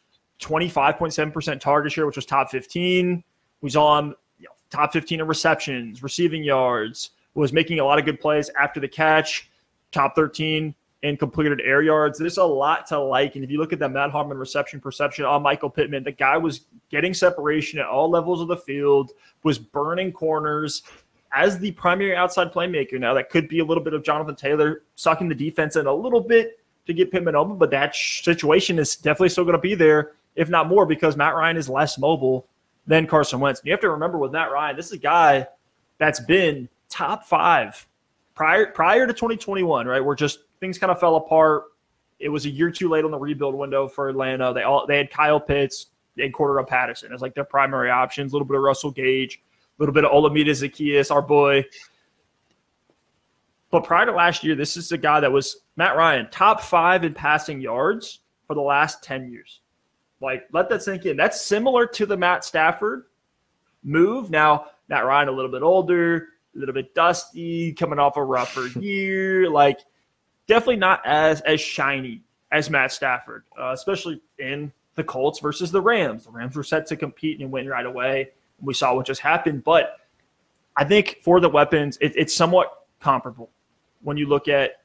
25.7% target share, which was top 15. Was on you know, top 15 in receptions, receiving yards, was making a lot of good plays after the catch, top 13 in completed air yards. There's a lot to like. And if you look at the Matt Harmon reception perception on Michael Pittman, the guy was getting separation at all levels of the field, was burning corners, as the primary outside playmaker now. That could be a little bit of Jonathan Taylor sucking the defense in a little bit to get Pittman open, but that situation is definitely still going to be there, if not more, because Matt Ryan is less mobile than Carson Wentz. And you have to remember with Matt Ryan, this is a guy that's been top five prior prior to 2021, right? Where just things kind of fell apart. It was a year too late on the rebuild window for Atlanta. They all they had Kyle Pitts and quarter Cordarrelle Patterson as like their primary options. A little bit of Russell Gage, little bit of Olamide Zaccheaus, our boy. But prior to last year, this is a guy that was Matt Ryan, top five in passing yards for the last 10 years. Like, let that sink in. That's similar to the Matt Stafford move. Now, Matt Ryan, a little bit older, a little bit dusty, coming off a rougher year. Like, definitely not as as shiny as Matt Stafford, uh, especially in the Colts versus the Rams. The Rams were set to compete and win right away. We saw what just happened, but I think for the weapons, it, it's somewhat comparable when you look at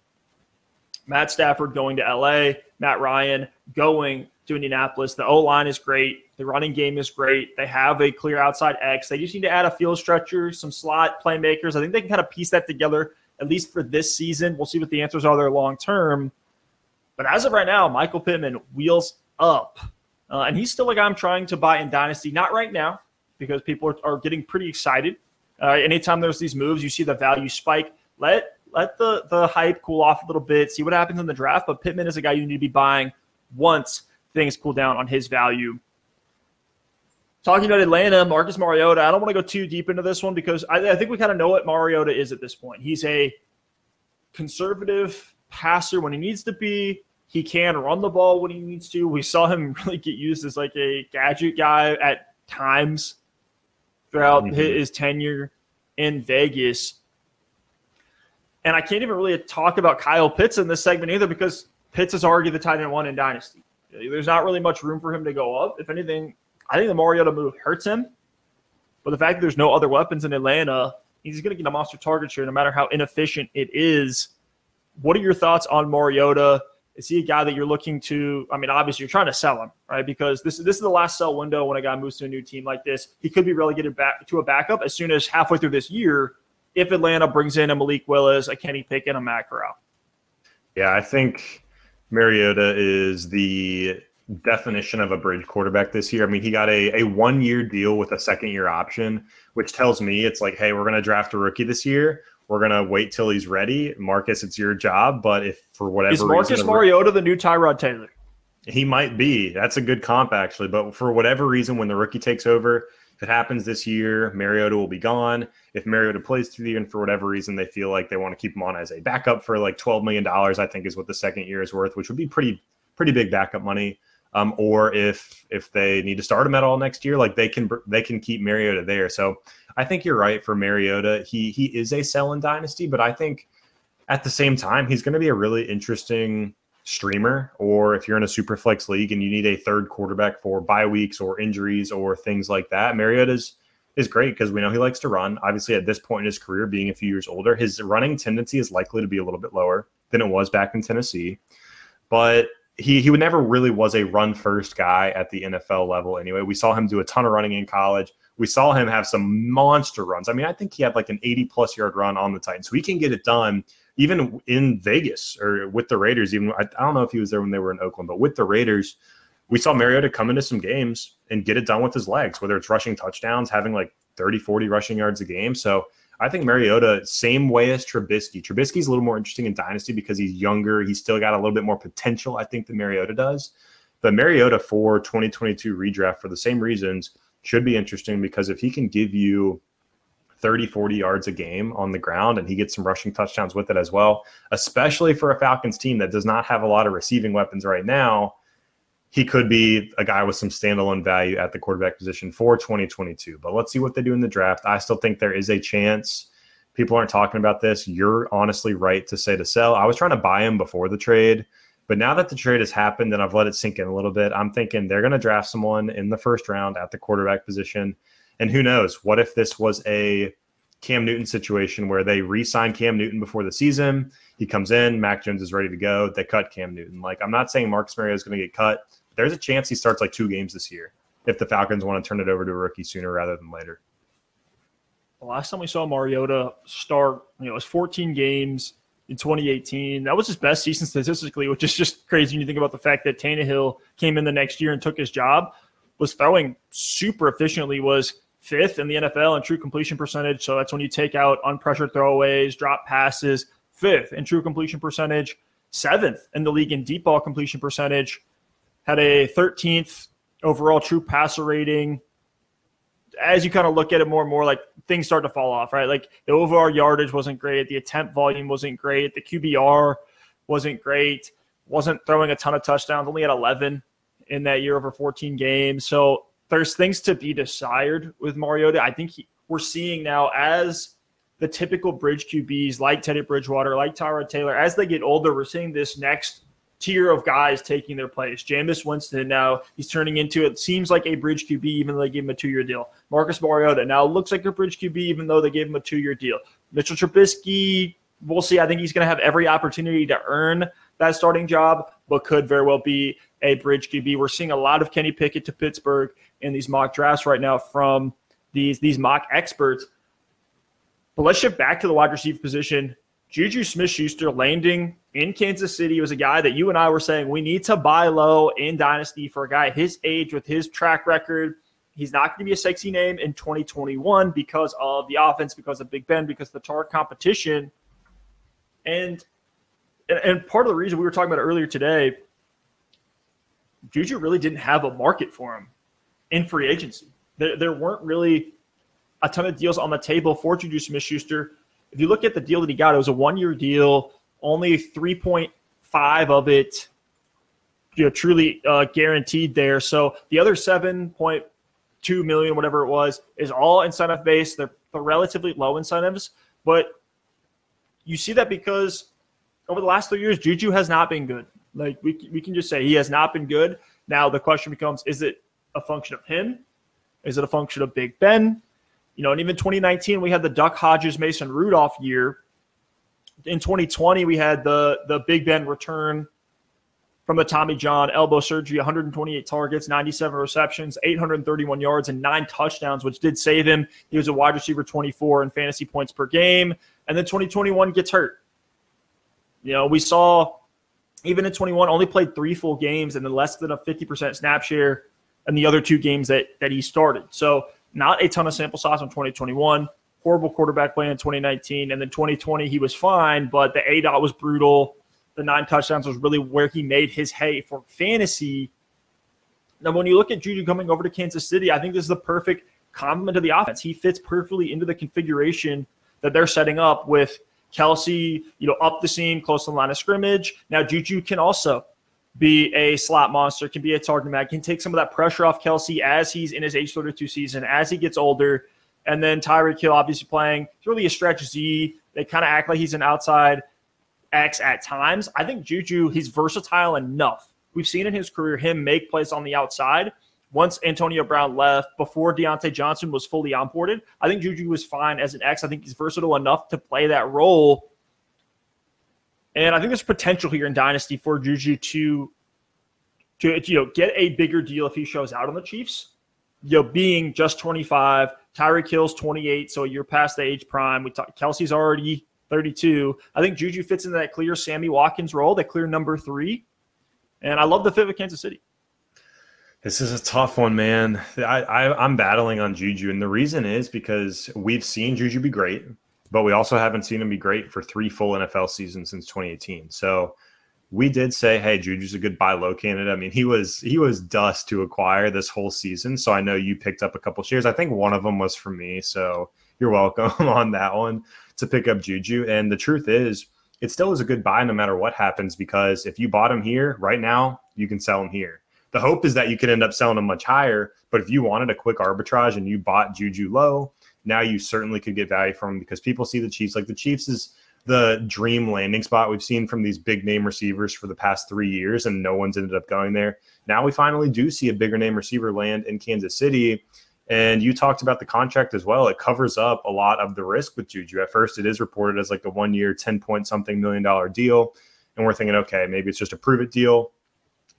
Matt Stafford going to LA, Matt Ryan going to Indianapolis. The O line is great. The running game is great. They have a clear outside X. They just need to add a field stretcher, some slot playmakers. I think they can kind of piece that together, at least for this season. We'll see what the answers are there long term. But as of right now, Michael Pittman wheels up. Uh, and he's still a guy I'm trying to buy in Dynasty. Not right now, because people are, are getting pretty excited. Uh, anytime there's these moves, you see the value spike. Let let the the hype cool off a little bit, see what happens in the draft. But Pittman is a guy you need to be buying once things cool down on his value. Talking about Atlanta, Marcus Mariota. I don't want to go too deep into this one because I, I think we kind of know what Mariota is at this point. He's a conservative passer when he needs to be. He can run the ball when he needs to. We saw him really get used as like a gadget guy at times throughout mm-hmm. his tenure in Vegas. And I can't even really talk about Kyle Pitts in this segment either because Pitts is already the tight end one in Dynasty. There's not really much room for him to go up. If anything, I think the Mariota move hurts him. But the fact that there's no other weapons in Atlanta, he's going to get a monster target share no matter how inefficient it is. What are your thoughts on Mariota? Is he a guy that you're looking to? I mean, obviously you're trying to sell him, right? Because this this is the last sell window when a guy moves to a new team like this. He could be relegated back to a backup as soon as halfway through this year if Atlanta brings in a Malik Willis, a Kenny Pickett, a Corral. Yeah, I think Mariota is the definition of a bridge quarterback this year. I mean, he got a, a one year deal with a second year option, which tells me it's like, hey, we're going to draft a rookie this year. We're going to wait till he's ready. Marcus, it's your job. But if for whatever is Marcus reason, Mariota the new Tyrod Taylor? He might be. That's a good comp, actually. But for whatever reason, when the rookie takes over, if it happens this year, Mariota will be gone. If Mariota plays through the year and for whatever reason they feel like they want to keep him on as a backup for like $12 million, I think is what the second year is worth, which would be pretty, pretty big backup money. Um, or if if they need to start him at all next year, like they can they can keep Mariota there. So I think you're right for Mariota. He he is a sell in dynasty, but I think at the same time he's going to be a really interesting streamer, or if you're in a super flex league and you need a third quarterback for bye weeks or injuries or things like that, Mariota is is great because we know he likes to run. Obviously, at this point in his career, being a few years older, his running tendency is likely to be a little bit lower than it was back in Tennessee. But he he would never really was a run first guy at the NFL level anyway. We saw him do a ton of running in college. We saw him have some monster runs. I mean, I think he had like an 80 plus yard run on the Titans. So he can get it done even in Vegas or with the Raiders, even I, I, don't know if he was there when they were in Oakland, but with the Raiders, we saw Mariota come into some games and get it done with his legs, whether it's rushing touchdowns, having like 30, 40 rushing yards a game. So I think Mariota, same way as Trubisky. Trubisky's a little more interesting in Dynasty because he's younger. He's still got a little bit more potential, I think, than Mariota does. But Mariota for 2022 redraft, for the same reasons, should be interesting because if he can give you 30, 40 yards a game on the ground, and he gets some rushing touchdowns with it as well, especially for a Falcons team that does not have a lot of receiving weapons right now. He could be a guy with some standalone value at the quarterback position for 2022. But let's see what they do in the draft. I still think there is a chance. People aren't talking about this. You're honestly right to say to sell. I was trying to buy him before the trade. But now that the trade has happened and I've let it sink in a little bit, I'm thinking they're going to draft someone in the first round at the quarterback position. And who knows? What if this was a Cam Newton situation where they re-sign Cam Newton before the season? He comes in, Mac Jones is ready to go. They cut Cam Newton. Like I'm not saying Marcus Mariota is going to get cut. There's a chance he starts like two games this year if the Falcons want to turn it over to a rookie sooner rather than later. the last time we saw Mariota start, you know, it was 14 games in 2018. That was his best season statistically, which is just crazy when you think about the fact that Tannehill came in the next year and took his job. Was throwing super efficiently, was fifth in the NFL in true completion percentage. So that's when you take out unpressured throwaways, drop passes, fifth in true completion percentage, seventh in the league in deep ball completion percentage, had a 13th overall true passer rating. As you kind of look at it more and more, like things start to fall off, right? Like the overall yardage wasn't great, the attempt volume wasn't great, the QBR wasn't great, wasn't throwing a ton of touchdowns, only had 11 in that year over 14 games. So there's things to be desired with Mariota. I think he, we're seeing now as the typical bridge QBs like Teddy Bridgewater, like Tyrod Taylor, as they get older, we're seeing this next tier of guys taking their place. Jameis Winston now he's turning into it seems like a bridge QB even though they gave him a two year deal. Marcus Mariota now looks like a bridge QB even though they gave him a two year deal. Mitchell Trubisky, we'll see. I think he's going to have every opportunity to earn that starting job, but could very well be a bridge QB. We're seeing a lot of Kenny Pickett to Pittsburgh in these mock drafts right now from these these mock experts. But let's shift back to the wide receiver position. Juju Smith Schuster landing in Kansas City was a guy that you and I were saying we need to buy low in Dynasty for a guy his age with his track record. He's not going to be a sexy name in 2021 because of the offense, because of Big Ben, because of the tar competition. And and part of the reason we were talking about earlier today, Juju really didn't have a market for him in free agency. There, there weren't really a ton of deals on the table for Juju Smith Schuster. If you look at the deal that he got, it was a one year deal, only 3.5 of it you know, truly uh, guaranteed there. So the other 7.2 million, whatever it was, is all incentive based. They're, they're relatively low incentives, but you see that because over the last three years, Juju has not been good. Like we, we can just say he has not been good. Now the question becomes: Is it a function of him? Is it a function of Big Ben? You know, and even 2019 we had the Duck Hodges Mason Rudolph year. In 2020 we had the the Big Ben return from the Tommy John elbow surgery, 128 targets, 97 receptions, 831 yards, and nine touchdowns, which did save him. He was a wide receiver 24 in fantasy points per game. And then 2021 gets hurt. You know, we saw even in 21 only played three full games and then less than a 50% snap share and the other two games that that he started. So not a ton of sample size in 2021. Horrible quarterback play in 2019, and then 2020 he was fine, but the A dot was brutal. The nine touchdowns was really where he made his hay for fantasy. Now, when you look at Juju coming over to Kansas City, I think this is the perfect complement to the offense. He fits perfectly into the configuration that they're setting up with Kelce, you know, up the seam, close to the line of scrimmage. Now Juju can also be a slot monster, can be a target man, can take some of that pressure off Kelce as he's in his age 32 season, as he gets older. And then Tyreek Hill obviously playing, it's really a stretch Z. They kind of act like he's an outside X at times. I think Juju, he's versatile enough. We've seen in his career him make plays on the outside. Once Antonio Brown left, before Diontae Johnson was fully onboarded, I think Juju was fine as an X. I think he's versatile enough to play that role and I think there's potential here in Dynasty for Juju to to you know get a bigger deal if he shows out on the Chiefs. You know, being just 25, Tyreek Hill's 28, so you're past the age prime. We talk, Kelce's already 32. I think Juju fits into that clear Sammy Watkins role, that clear number three. And I love the fit with Kansas City. This is a tough one, man. I, I I'm battling on Juju, and the reason is because we've seen Juju be great but we also haven't seen him be great for three full NFL seasons since 2018. So we did say, hey, Juju's a good buy low candidate. I mean, he was he was dust to acquire this whole season. So I know you picked up a couple shares. I think one of them was for me. So you're welcome on that one to pick up Juju. And the truth is, it still is a good buy no matter what happens because if you bought him here right now, you can sell him here. The hope is that you could end up selling him much higher. But if you wanted a quick arbitrage and you bought Juju low, now you certainly could get value from him because people see the Chiefs like the Chiefs is the dream landing spot we've seen from these big name receivers for the past three years, and no one's ended up going there. Now we finally do see a bigger name receiver land in Kansas City. And you talked about the contract as well. It covers up a lot of the risk with Juju. At first, it is reported as like a one year, 10 point something million dollar deal. And we're thinking, okay, maybe it's just a prove it deal.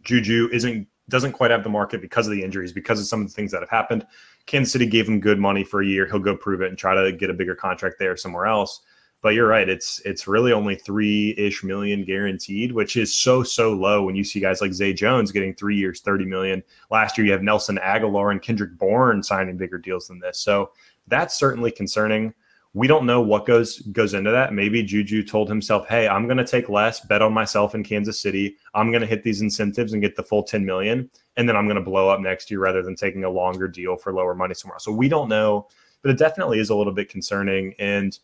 Juju isn't doesn't quite have the market because of the injuries, because of some of the things that have happened. Kansas City gave him good money for a year. He'll go prove it and try to get a bigger contract there somewhere else. But you're right; it's it's really only three ish million guaranteed, which is so so low when you see guys like Zay Jones getting three years, thirty million. Last year, you have Nelson Agholor and Kendrick Bourne signing bigger deals than this. So that's certainly concerning. We don't know what goes goes into that. Maybe Juju told himself, "Hey, I'm going to take less, bet on myself in Kansas City. I'm going to hit these incentives and get the full 10 million, and then I'm going to blow up next year rather than taking a longer deal for lower money somewhere." So we don't know, but it definitely is a little bit concerning. And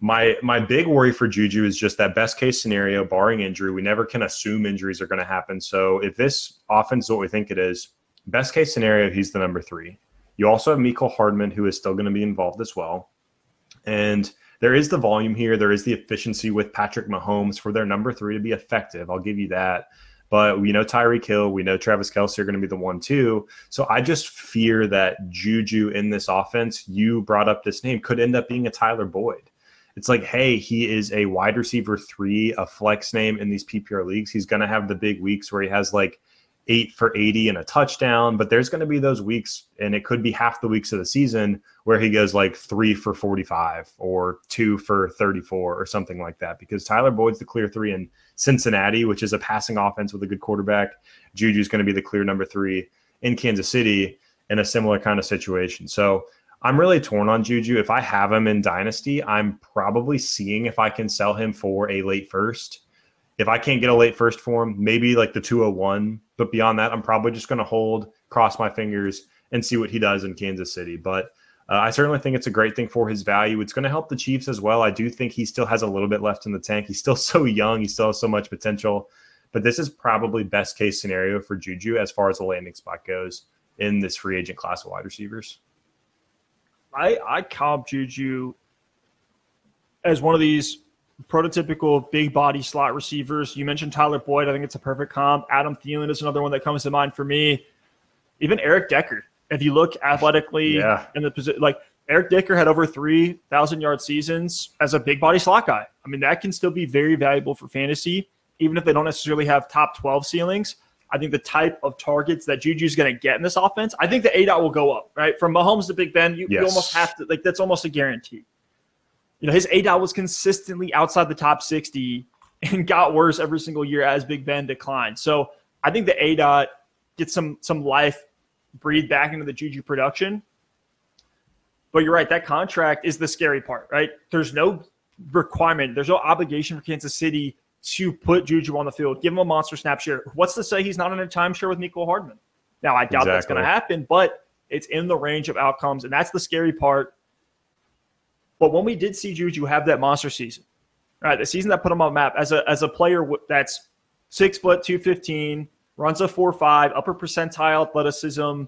my my big worry for Juju is just that best case scenario, barring injury. We never can assume injuries are going to happen. So if this offense is what we think it is, best case scenario, he's the number three. You also have Mecole Hardman, who is still going to be involved as well. And there is the volume here. There is the efficiency with Patrick Mahomes for their number three to be effective. I'll give you that. But we know Tyreek Hill, we know Travis Kelce are going to be the one too. So I just fear that Juju in this offense, you brought up this name, could end up being a Tyler Boyd. It's like, hey, he is a wide receiver three, a flex name in these PPR leagues. He's going to have the big weeks where he has like eight for 80 and a touchdown, but there's going to be those weeks, and it could be half the weeks of the season where he goes like three for 45 or two for 34 or something like that because Tyler Boyd's the clear three in Cincinnati, which is a passing offense with a good quarterback. Juju's going to be the clear number three in Kansas City in a similar kind of situation. So I'm really torn on Juju. If I have him in Dynasty, I'm probably seeing if I can sell him for a late first if I can't get a late first form, maybe like the 201. But beyond that, I'm probably just going to hold, cross my fingers, and see what he does in Kansas City. But uh, I certainly think it's a great thing for his value. It's going to help the Chiefs as well. I do think he still has a little bit left in the tank. He's still so young. He still has so much potential. But this is probably best case scenario for Juju as far as the landing spot goes in this free agent class of wide receivers. I I comp Juju as one of these prototypical big body slot receivers. You mentioned Tyler Boyd. I think it's a perfect comp. Adam Thielen is another one that comes to mind for me. Even Eric Decker. If you look athletically yeah. in the position, like Eric Decker had over 3,000 yard seasons as a big body slot guy. I mean, that can still be very valuable for fantasy, even if they don't necessarily have top 12 ceilings. I think the type of targets that Juju's going to get in this offense, I think the A dot will go up, right? From Mahomes to Big Ben, you, yes. you almost have to, like, that's almost a guarantee you know, his aDOT was consistently outside the top 60 and got worse every single year as Big Ben declined. So I think the aDOT gets some some life breathed back into the Juju production. But you're right, that contract is the scary part, right? There's no requirement, there's no obligation for Kansas City to put Juju on the field, give him a monster snap share. What's to say he's not in a timeshare with Mecole Hardman? Now, I doubt exactly. that's going to happen, but it's in the range of outcomes. And that's the scary part but when we did see Juju you have that monster season, right, the season that put him on map as a as a player that's six foot two fifteen, runs a four five, upper percentile athleticism,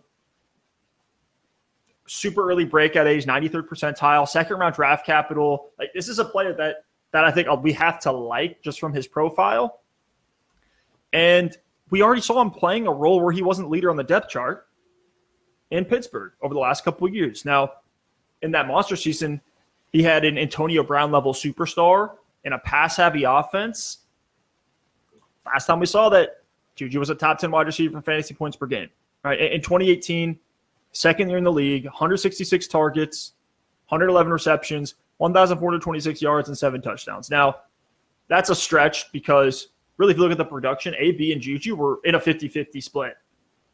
super early breakout age, ninety third percentile, second round draft capital. Like this is a player that that I think uh, we have to like just from his profile. And we already saw him playing a role where he wasn't leader on the depth chart in Pittsburgh over the last couple of years. Now, in that monster season, he had an Antonio Brown level superstar in a pass heavy offense. Last time we saw that, Juju was a top 10 wide receiver in fantasy points per game. Right. In 2018, second year in the league, 166 targets, 111 receptions, 1,426 yards, and seven touchdowns. Now, that's a stretch because really, if you look at the production, AB and Juju were in a 50 50 split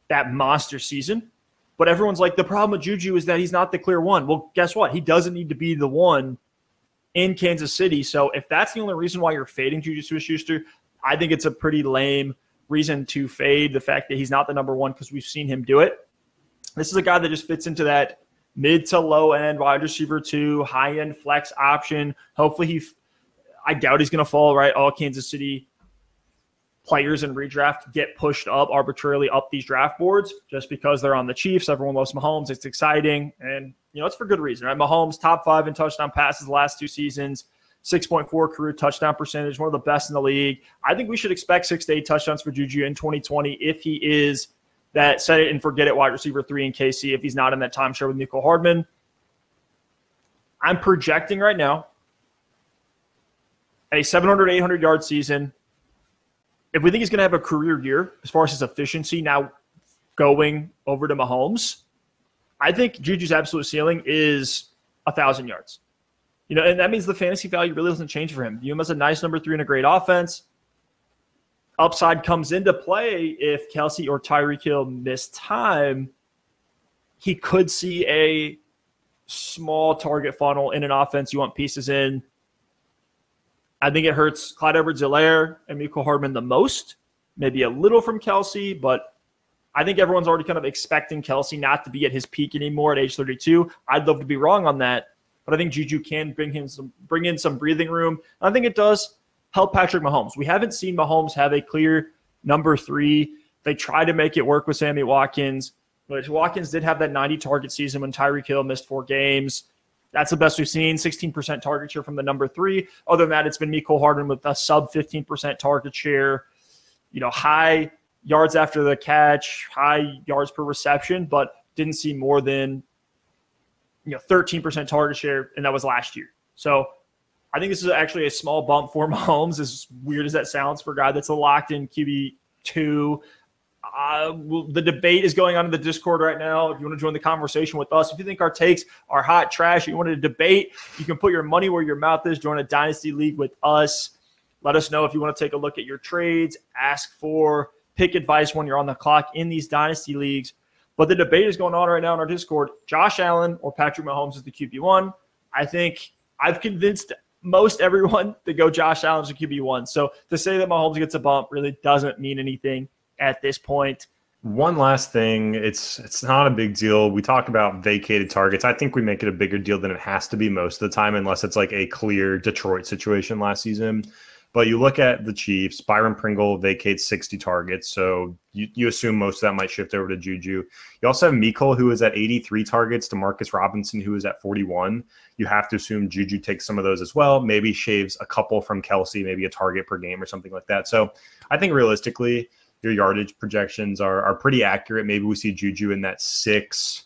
that monster season. But everyone's like, the problem with Juju is that he's not the clear one. Well, guess what? He doesn't need to be the one in Kansas City. So if that's the only reason why you're fading Juju Smith Schuster, I think it's a pretty lame reason to fade the fact that he's not the number one because we've seen him do it. This is a guy that just fits into that mid to low end wide receiver two, high end flex option. Hopefully he, I doubt he's going to fall right. All Kansas City players in redraft get pushed up arbitrarily up these draft boards just because they're on the Chiefs. Everyone loves Mahomes. It's exciting. And, you know, it's for good reason, right? Mahomes, top five in touchdown passes the last two seasons, 6.4 career touchdown percentage, one of the best in the league. I think we should expect six to eight touchdowns for Juju in 2020 if he is that set it and forget it wide receiver three in KC, if he's not in that timeshare with Mecole Hardman. I'm projecting right now a 700, 800 yard season if we think he's going to have a career year as far as his efficiency now going over to Mahomes, I think Juju's absolute ceiling is a thousand yards. You know, and that means the fantasy value really doesn't change for him. View him as a nice number three and a great offense. Upside comes into play if Kelce or Tyreek Hill miss time. He could see a small target funnel in an offense you want pieces in. I think it hurts Clyde Edwards Helaire and Mecole Hardman the most. Maybe a little from Kelce, but I think everyone's already kind of expecting Kelce not to be at his peak anymore at age 32. I'd love to be wrong on that, but I think Juju can bring him some bring in some breathing room. I think it does help Patrick Mahomes. We haven't seen Mahomes have a clear number three. They tried to make it work with Sammy Watkins, but Watkins did have that 90 target season when Tyreek Hill missed four games. That's the best we've seen. 16% target share from the number three. Other than that, it's been Mecole Hardman with a sub 15% target share. You know, high yards after the catch, high yards per reception, but didn't see more than you know 13% target share, and that was last year. So I think this is actually a small bump for Mahomes, as weird as that sounds for a guy that's a locked in QB two. Uh, the debate is going on in the Discord right now. If you want to join the conversation with us, if you think our takes are hot trash, you want to debate, you can put your money where your mouth is. Join a dynasty league with us. Let us know if you want to take a look at your trades. Ask for pick advice when you're on the clock in these dynasty leagues. But the debate is going on right now in our Discord. Josh Allen or Patrick Mahomes is the QB1. I think I've convinced most everyone to go Josh Allen as a QB1. So to say that Mahomes gets a bump really doesn't mean anything at this point. One last thing, it's it's not a big deal. We talk about vacated targets. I think we make it a bigger deal than it has to be most of the time, unless it's like a clear Detroit situation last season. But you look at the Chiefs, Byron Pringle vacates 60 targets. So you, you assume most of that might shift over to Juju. You also have Mecole, who is at 83 targets, Demarcus Robinson, who is at 41. You have to assume Juju takes some of those as well, maybe shaves a couple from Kelce, maybe a target per game or something like that. So I think realistically, your yardage projections are, are pretty accurate. Maybe we see Juju in that six,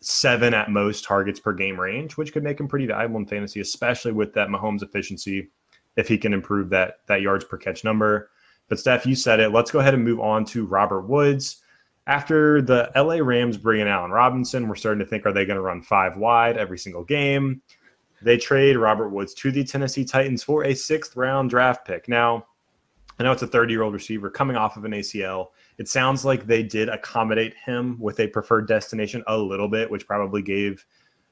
seven at most targets per game range, which could make him pretty valuable in fantasy, especially with that Mahomes efficiency if he can improve that that yards per catch number. But Steph, you said it. Let's go ahead and move on to Robert Woods. After the LA Rams bring in Allen Robinson, we're starting to think are they going to run five wide every single game? They trade Robert Woods to the Tennessee Titans for a sixth round draft pick. Now, I know it's a 30 year old receiver coming off of an ACL. It sounds like they did accommodate him with a preferred destination a little bit, which probably gave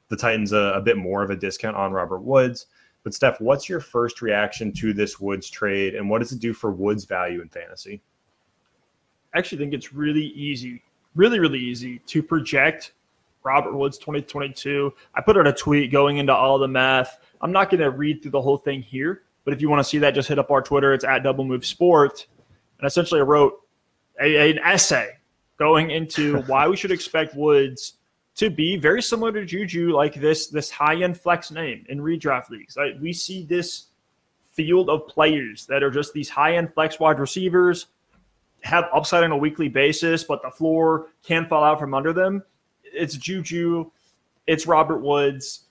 the Titans a, a bit more of a discount on Robert Woods. But Steph, what's your first reaction to this Woods trade, and what does it do for Woods' value in fantasy? I actually think it's really easy, really, really easy to project Robert Woods 2022. I put out a tweet going into all the math. I'm not going to read through the whole thing here, but if you want to see that, just hit up our Twitter. It's at Double Move Sport. And essentially, I wrote a, an essay going into why we should expect Woods to be very similar to Juju, like this this high end flex name in redraft leagues. Like we see this field of players that are just these high end flex wide receivers have upside on a weekly basis, but the floor can fall out from under them. It's Juju, it's Robert Woods,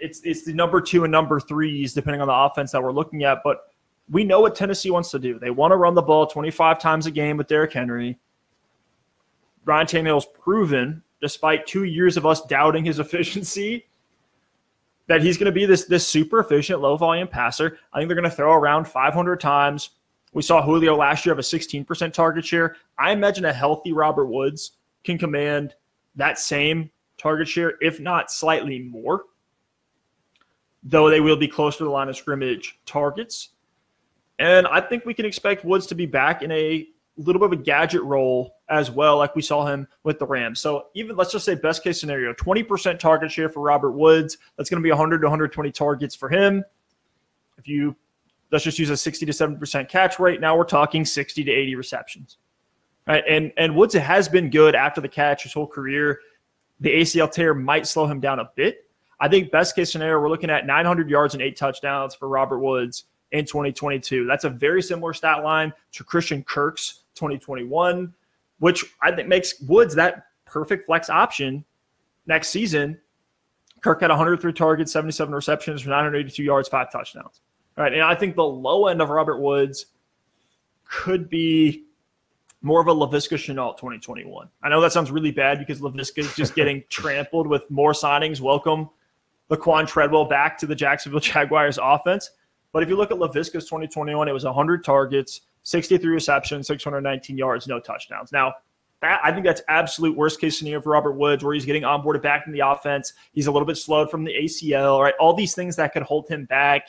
it's it's the number two and number threes depending on the offense that we're looking at. But we know what Tennessee wants to do. They want to run the ball 25 times a game with Derrick Henry. Ryan Tannehill's proven despite two years of us doubting his efficiency, that he's going to be this this super efficient low volume passer. I think they're going to throw around 500 times. We saw Julio last year have a 16% target share. I imagine a healthy Robert Woods can command that same target share, if not slightly more. Though they will be close to the line of scrimmage targets. And I think we can expect Woods to be back in a little bit of a gadget role as well, like we saw him with the Rams. So even let's just say best case scenario, 20% target share for Robert Woods. That's going to be 100 to 120 targets for him. If you let's just use a 60 to 70% catch rate, now we're talking 60 to 80 receptions. Right? And and Woods has been good after the catch his whole career. The ACL tear might slow him down a bit. I think best case scenario, we're looking at 900 yards and eight touchdowns for Robert Woods in 2022. That's a very similar stat line to Christian Kirk's 2021, which I think makes Woods that perfect flex option next season. Kirk had 103 targets, 77 receptions for 982 yards, five touchdowns. All right. And I think the low end of Robert Woods could be more of a Laviska Shenault 2021. I know that sounds really bad because Laviska is just getting trampled with more signings. Welcome Laquan Treadwell back to the Jacksonville Jaguars offense. But if you look at Laviska's 2021, it was 100 targets, 63 receptions, 619 yards, no touchdowns. Now, that, I think that's absolute worst case scenario for Robert Woods, where he's getting onboarded back in the offense. He's a little bit slowed from the ACL, right? All these things that could hold him back.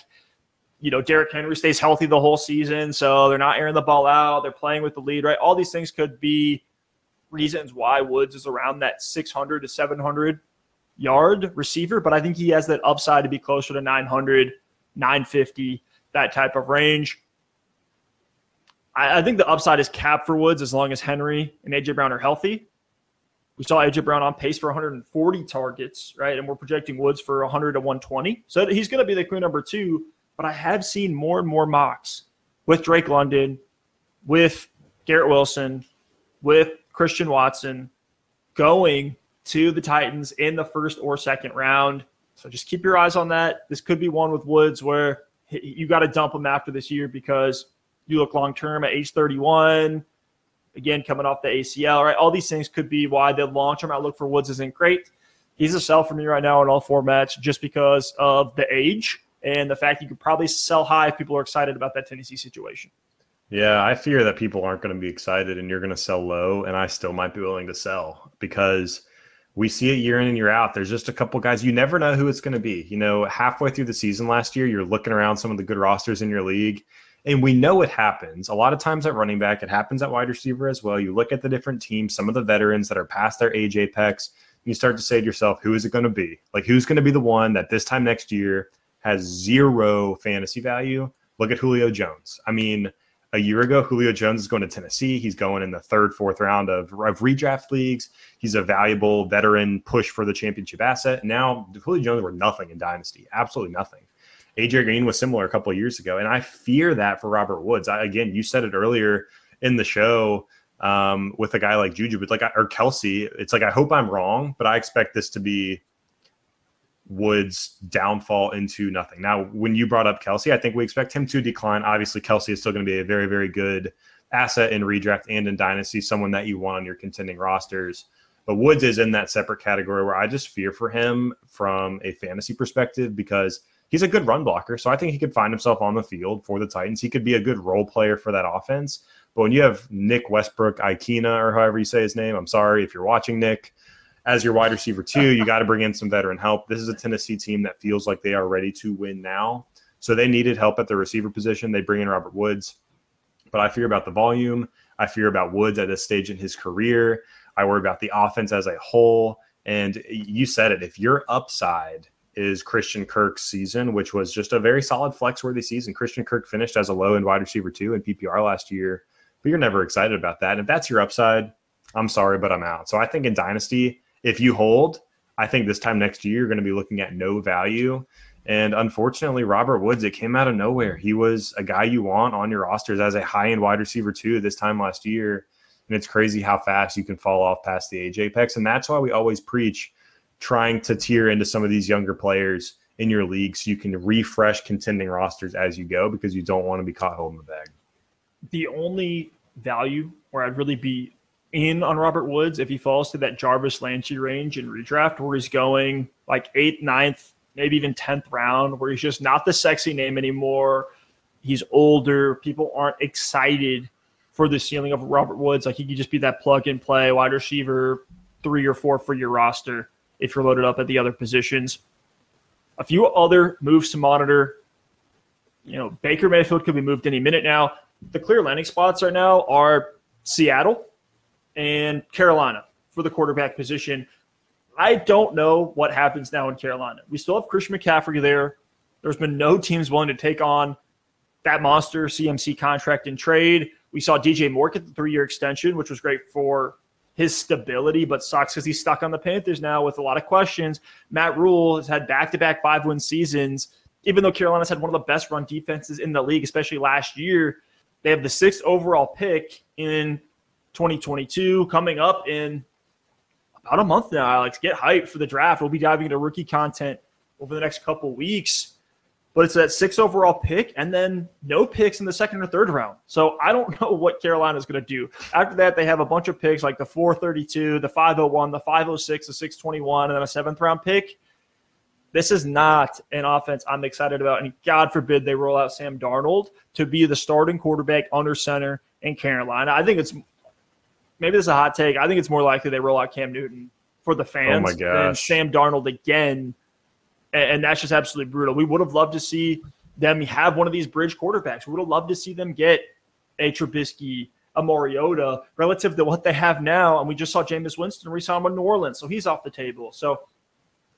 You know, Derrick Henry stays healthy the whole season, so they're not airing the ball out. They're playing with the lead, right? All these things could be reasons why Woods is around that 600 to 700 yard receiver, but I think he has that upside to be closer to 900, 950, that type of range. I, I think the upside is cap for Woods as long as Henry and AJ Brown are healthy. We saw AJ Brown on pace for 140 targets, right? And we're projecting Woods for 100 to 120. So he's going to be the clear number two. But I have seen more and more mocks with Drake London, with Garrett Wilson, with Christian Watson going to the Titans in the first or second round. So just keep your eyes on that. This could be one with Woods where you got to dump him after this year because you look long term at age 31, again, coming off the ACL, right? All these things could be why the long term outlook for Woods isn't great. He's a sell for me right now in all formats just because of the age and the fact you could probably sell high if people are excited about that Tennessee situation. Yeah, I fear that people aren't going to be excited and you're going to sell low, and I still might be willing to sell because we see it year in and year out. There's just a couple guys you never know who it's going to be. You know, halfway through the season last year, you're looking around some of the good rosters in your league, and we know it happens. A lot of times at running back, it happens at wide receiver as well. You look at the different teams, some of the veterans that are past their age apex, you start to say to yourself, who is it going to be? Like, who's going to be the one that this time next year has zero fantasy value? Look at Julio Jones. I mean, a year ago, Julio Jones is going to Tennessee. He's going in the third, fourth round of, of redraft leagues. He's a valuable veteran push for the championship asset. Now, Julio Jones were nothing in Dynasty, absolutely nothing. AJ Green was similar a couple of years ago, and I fear that for Robert Woods. I, again, you said it earlier in the show um, with a guy like Juju, but like or Kelce, it's like I hope I'm wrong, but I expect this to be Woods' downfall into nothing. Now, when you brought up Kelce, I think we expect him to decline. Obviously, Kelce is still going to be a very, very good asset in redraft and in dynasty, someone that you want on your contending rosters. But Woods is in that separate category where I just fear for him from a fantasy perspective because he's a good run blocker. So I think he could find himself on the field for the Titans. He could be a good role player for that offense. But when you have Nick Westbrook, Ikhine, or however you say his name, I'm sorry if you're watching Nick as your wide receiver too. You got to bring in some veteran help. This is a Tennessee team that feels like they are ready to win now. So they needed help at the receiver position. They bring in Robert Woods. But I fear about the volume. I fear about Woods at this stage in his career. I worry about the offense as a whole. And you said it. If your upside is Christian Kirk's season, which was just a very solid flex worthy season, Christian Kirk finished as a low end wide receiver two in PPR last year. But you're never excited about that. And if that's your upside, I'm sorry, but I'm out. So I think in Dynasty, if you hold, I think this time next year you're going to be looking at no value. And unfortunately, Robert Woods, it came out of nowhere. He was a guy you want on your rosters as a high end wide receiver too this time last year. And it's crazy how fast you can fall off past the age apex. And that's why we always preach trying to tier into some of these younger players in your league so you can refresh contending rosters as you go because you don't want to be caught holding the bag. The only value where I'd really be in on Robert Woods if he falls to that Jarvis Landry range in redraft where he's going like eighth, ninth, maybe even 10th round, where he's just not the sexy name anymore. He's older. People aren't excited for the ceiling of Robert Woods. Like he could just be that plug and play wide receiver three or four for your roster if you're loaded up at the other positions. A few other moves to monitor. You know, Baker Mayfield could be moved any minute now. The clear landing spots right now are Seattle and Carolina for the quarterback position. I don't know what happens now in Carolina. We still have Christian McCaffrey there. There's been no teams willing to take on that monster CMC contract in trade. We saw DJ Moore get the three year extension, which was great for his stability, but sucks because he's stuck on the Panthers now with a lot of questions. Matt Rhule has had back to back five win seasons. Even though Carolina's had one of the best run defenses in the league, especially last year, they have the sixth overall pick in 2022 coming up in about a month now, Alex. Get hyped for the draft. We'll be diving into rookie content over the next couple weeks. but it's that six overall pick and then no picks in the second or third round. So I don't know what Carolina is going to do. After that, they have a bunch of picks like the 432, the 501, the 506, the 621, and then a seventh round pick. This is not an offense I'm excited about. And God forbid they roll out Sam Darnold to be the starting quarterback under center in Carolina. I think it's maybe this is a hot take. I think it's more likely they roll out Cam Newton for the oh fans oh than Sam Darnold again and that's just absolutely brutal. We would have loved to see them have one of these bridge quarterbacks. We would have loved to see them get a Trubisky, a Mariota, relative to what they have now. And we just saw Jameis Winston resign with New Orleans, so he's off the table. So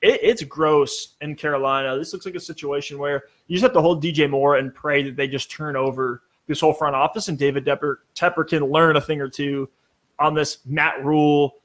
it, it's gross in Carolina. This looks like a situation where you just have to hold DJ Moore and pray that they just turn over this whole front office and David Tepper, Tepper can learn a thing or two on this Matt Rhule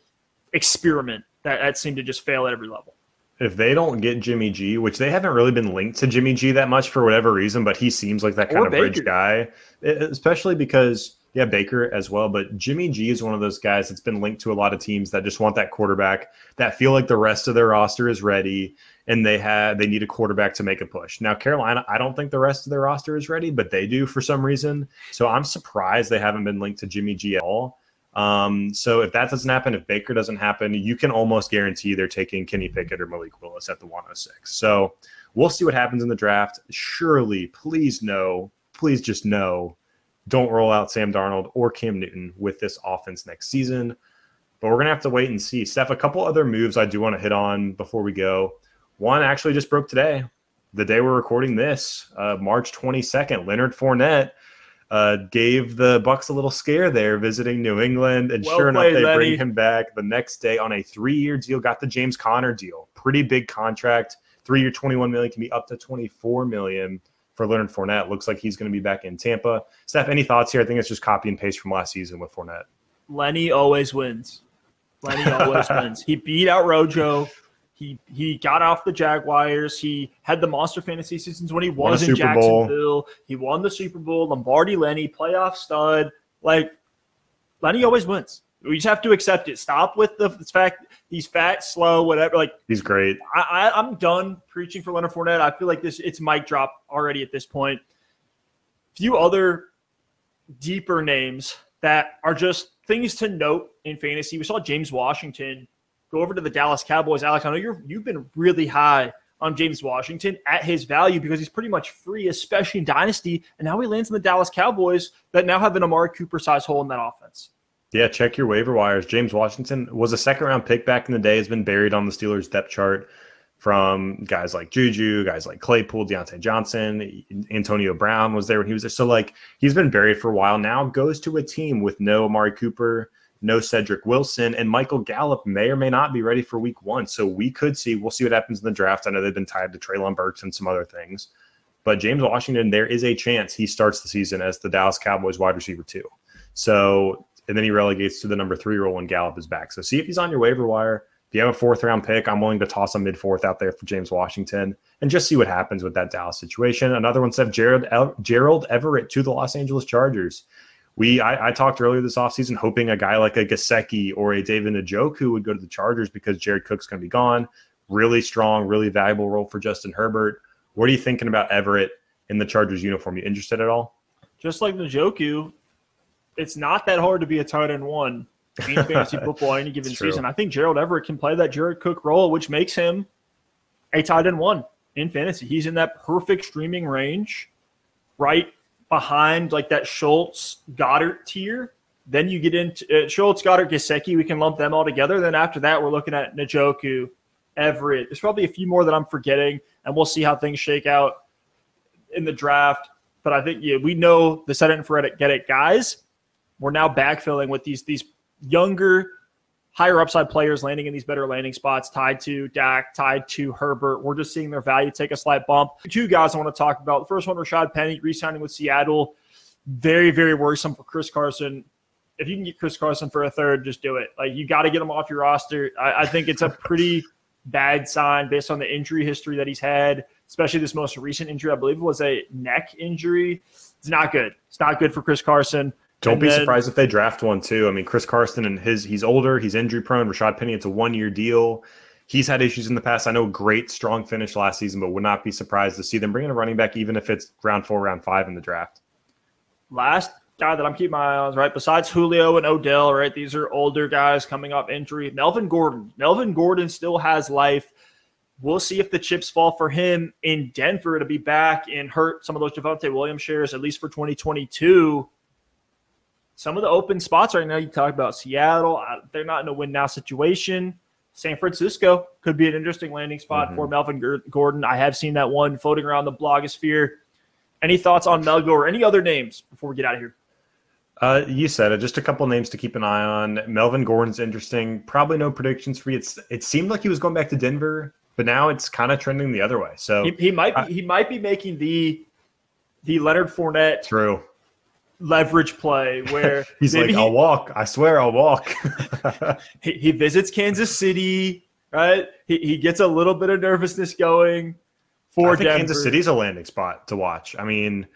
experiment that, that seemed to just fail at every level if they don't get Jimmy G, which they haven't really been linked to Jimmy G that much for whatever reason, but he seems like that kind or of Baker. bridge guy, especially because yeah, Baker as well, but Jimmy G is one of those guys that's been linked to a lot of teams that just want that quarterback that feel like the rest of their roster is ready and they have they need a quarterback to make a push. Now Carolina, I don't think the rest of their roster is ready, but they do for some reason. So I'm surprised they haven't been linked to Jimmy G at all. Um, so if that doesn't happen, if Baker doesn't happen, you can almost guarantee they're taking Kenny Pickett or Malik Willis at the 106. So we'll see what happens in the draft. Surely, please know, please just know, don't roll out Sam Darnold or Cam Newton with this offense next season. But we're gonna have to wait and see. Steph, a couple other moves I do want to hit on before we go. One actually just broke today, the day we're recording this, uh, March 22nd. Leonard Fournette uh, gave the Bucs a little scare there visiting New England, and well sure enough, they Lenny. bring him back the next day on a three-year deal. Got the James Conner deal, pretty big contract. Three-year, twenty-one million can be up to twenty-four million for Leonard Fournette. Looks like he's going to be back in Tampa. Steph, any thoughts here? I think it's just copy and paste from last season with Fournette. Lenny always wins. Lenny always wins. He beat out Rojo. He he got off the Jaguars. He had the monster fantasy seasons when he was in Jacksonville. Bowl. He won the Super Bowl. Lombardi Lenny, playoff stud. Like Lenny always wins. We just have to accept it. Stop with the fact he's fat, slow, whatever. Like he's great. I, I, am done preaching for Leonard Fournette. I feel like this it's mic drop already at this point. Few other deeper names that are just things to note in fantasy. We saw James Washington go over to the Dallas Cowboys. Alex, I know you're you've been really high on James Washington at his value because he's pretty much free, especially in Dynasty. And now he lands in the Dallas Cowboys that now have an Amari Cooper size hole in that offense. Yeah, check your waiver wires. James Washington was a second round pick back in the day, has been buried on the Steelers depth chart from guys like Juju, guys like Claypool, Diontae Johnson, Antonio Brown was there when he was there. So, like, he's been buried for a while now, goes to a team with no Amari Cooper, no Cedric Wilson, and Michael Gallup may or may not be ready for week one. So we could see, we'll see what happens in the draft. I know they've been tied to Treylon Burks and some other things. But James Washington, there is a chance he starts the season as the Dallas Cowboys wide receiver too. So, and then he relegates to the number three role when Gallup is back. So see if he's on your waiver wire. If you have a fourth round pick, I'm willing to toss a mid fourth out there for James Washington and just see what happens with that Dallas situation. Another one said Gerald Everett to the Los Angeles Chargers we I, I, talked earlier this offseason hoping a guy like a Gesicki or a David Njoku would go to the Chargers because Jared Cook's going to be gone. Really strong, really valuable role for Justin Herbert. What are you thinking about Everett in the Chargers uniform? You interested at all? Just like Njoku, it's not that hard to be a tight end one in fantasy football any given season. I think Gerald Everett can play that Jared Cook role, which makes him a tight end one in fantasy. He's in that perfect streaming range, right behind like that Schultz Goedert tier. Then you get into uh, Schultz, Goedert, Gesicki. We can lump them all together. Then after that, we're looking at Njoku, Everett. There's probably a few more that I'm forgetting, and we'll see how things shake out in the draft. But I think yeah, we know the set it and forget it, get it guys. We're now backfilling with these these younger higher upside players landing in these better landing spots tied to Dak, tied to Herbert. We're just seeing their value take a slight bump. Two guys I want to talk about. The first one, Rashad Penny, re signing with Seattle. Very, very worrisome for Chris Carson. If you can get Chris Carson for a third, just do it. Like, you got to get him off your roster. I, I think it's a pretty bad sign based on the injury history that he's had, especially this most recent injury. I believe was a neck injury. It's not good. It's not good for Chris Carson. Don't and be then, surprised if they draft one too. I mean, Chris Carson and his he's older, he's injury prone. Rashad Penny, it's a one year deal. He's had issues in the past. I know great, strong finish last season, but would not be surprised to see them bring in a running back, even if it's round four, round five in the draft. Last guy that I'm keeping my eye on, right? Besides Julio and Odell, right? These are older guys coming up injury. Melvin Gordon. Melvin Gordon still has life. We'll see if the chips fall for him in Denver to be back and hurt some of those Javonte Williams shares, at least for 2022 some of the open spots right now, you talk about Seattle, they're not in a win now situation. San Francisco could be an interesting landing spot mm-hmm. for Melvin Gordon. I have seen that one floating around the blogosphere. Any thoughts on Melgo or any other names before we get out of here? Uh, you said it. Just a couple names to keep an eye on. Melvin Gordon's interesting. Probably no predictions for you. It's, it seemed like he was going back to Denver, but now it's kind of trending the other way. So he, he might be, he might be making the the Leonard Fournette true leverage play where he's like, I'll walk. I swear I'll walk. he, he, visits Kansas City, right? He, he gets a little bit of nervousness going for I think Denver. Kansas City's a landing spot to watch. I mean,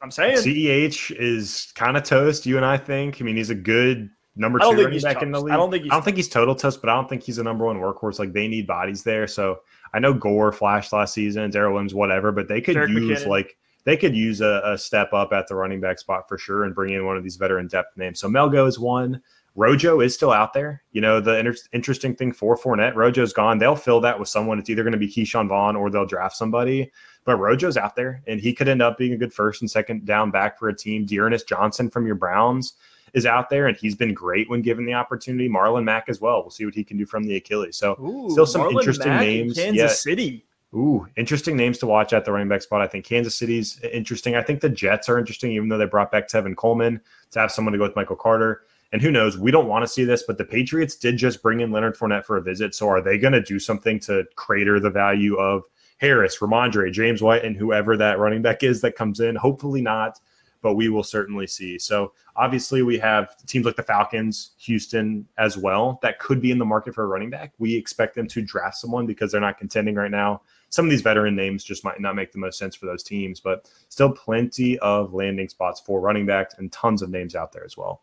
I'm saying CEH is kind of toast. You and I think. I mean, he's a good number two running back toast. in the league. I don't think I don't think he's total toast, but I don't think he's a number one workhorse. Like they need bodies there. So I know Gore flashed last season, Darrel Williams, whatever, but they could Derek use McKinnon. like they could use a, a, step up at the running back spot for sure and bring in one of these veteran depth names. So Melgo is one. Rojo is still out there. You know, the inter- interesting thing for Fournette, Rojo's gone. They'll fill that with someone. It's either going to be Ke'Shawn Vaughn or they'll draft somebody. But Rojo's out there, and he could end up being a good first and second down back for a team. D'Ernest Johnson from your Browns is out there, and he's been great when given the opportunity. Marlon Mack as well. We'll see what he can do from the Achilles. So Ooh, still some Marlon interesting Mack names. Kansas yeah. City. Ooh, interesting names to watch at the running back spot. I think Kansas City's interesting. I think the Jets are interesting, even though they brought back Tevin Coleman to have someone to go with Michael Carter. And who knows? We don't want to see this, but the Patriots did just bring in Leonard Fournette for a visit. So are they going to do something to crater the value of Harris, Rhamondre, James White, and whoever that running back is that comes in? Hopefully not, but we will certainly see. So obviously we have teams like the Falcons, Houston as well that could be in the market for a running back. We expect them to draft someone because they're not contending right now some of these veteran names just might not make the most sense for those teams, but still plenty of landing spots for running backs and tons of names out there as well.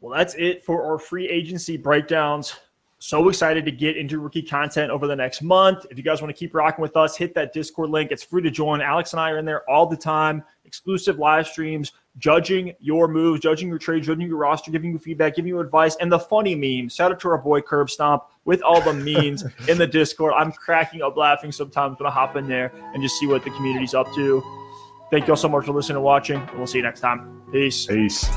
Well, that's it for our free agency breakdowns. So excited to get into rookie content over the next month. If you guys want to keep rocking with us, hit that Discord link. It's free to join. Alex and I are in there all the time, exclusive live streams, judging your moves, judging your trade, judging your roster, giving you feedback, giving you advice, and the funny memes. Shout out to our boy Curb Stomp with all the memes in the Discord. I'm cracking up laughing sometimes when I hop in there and just see what the community's up to. Thank you all so much for listening and watching, and we'll see you next time. Peace. Peace.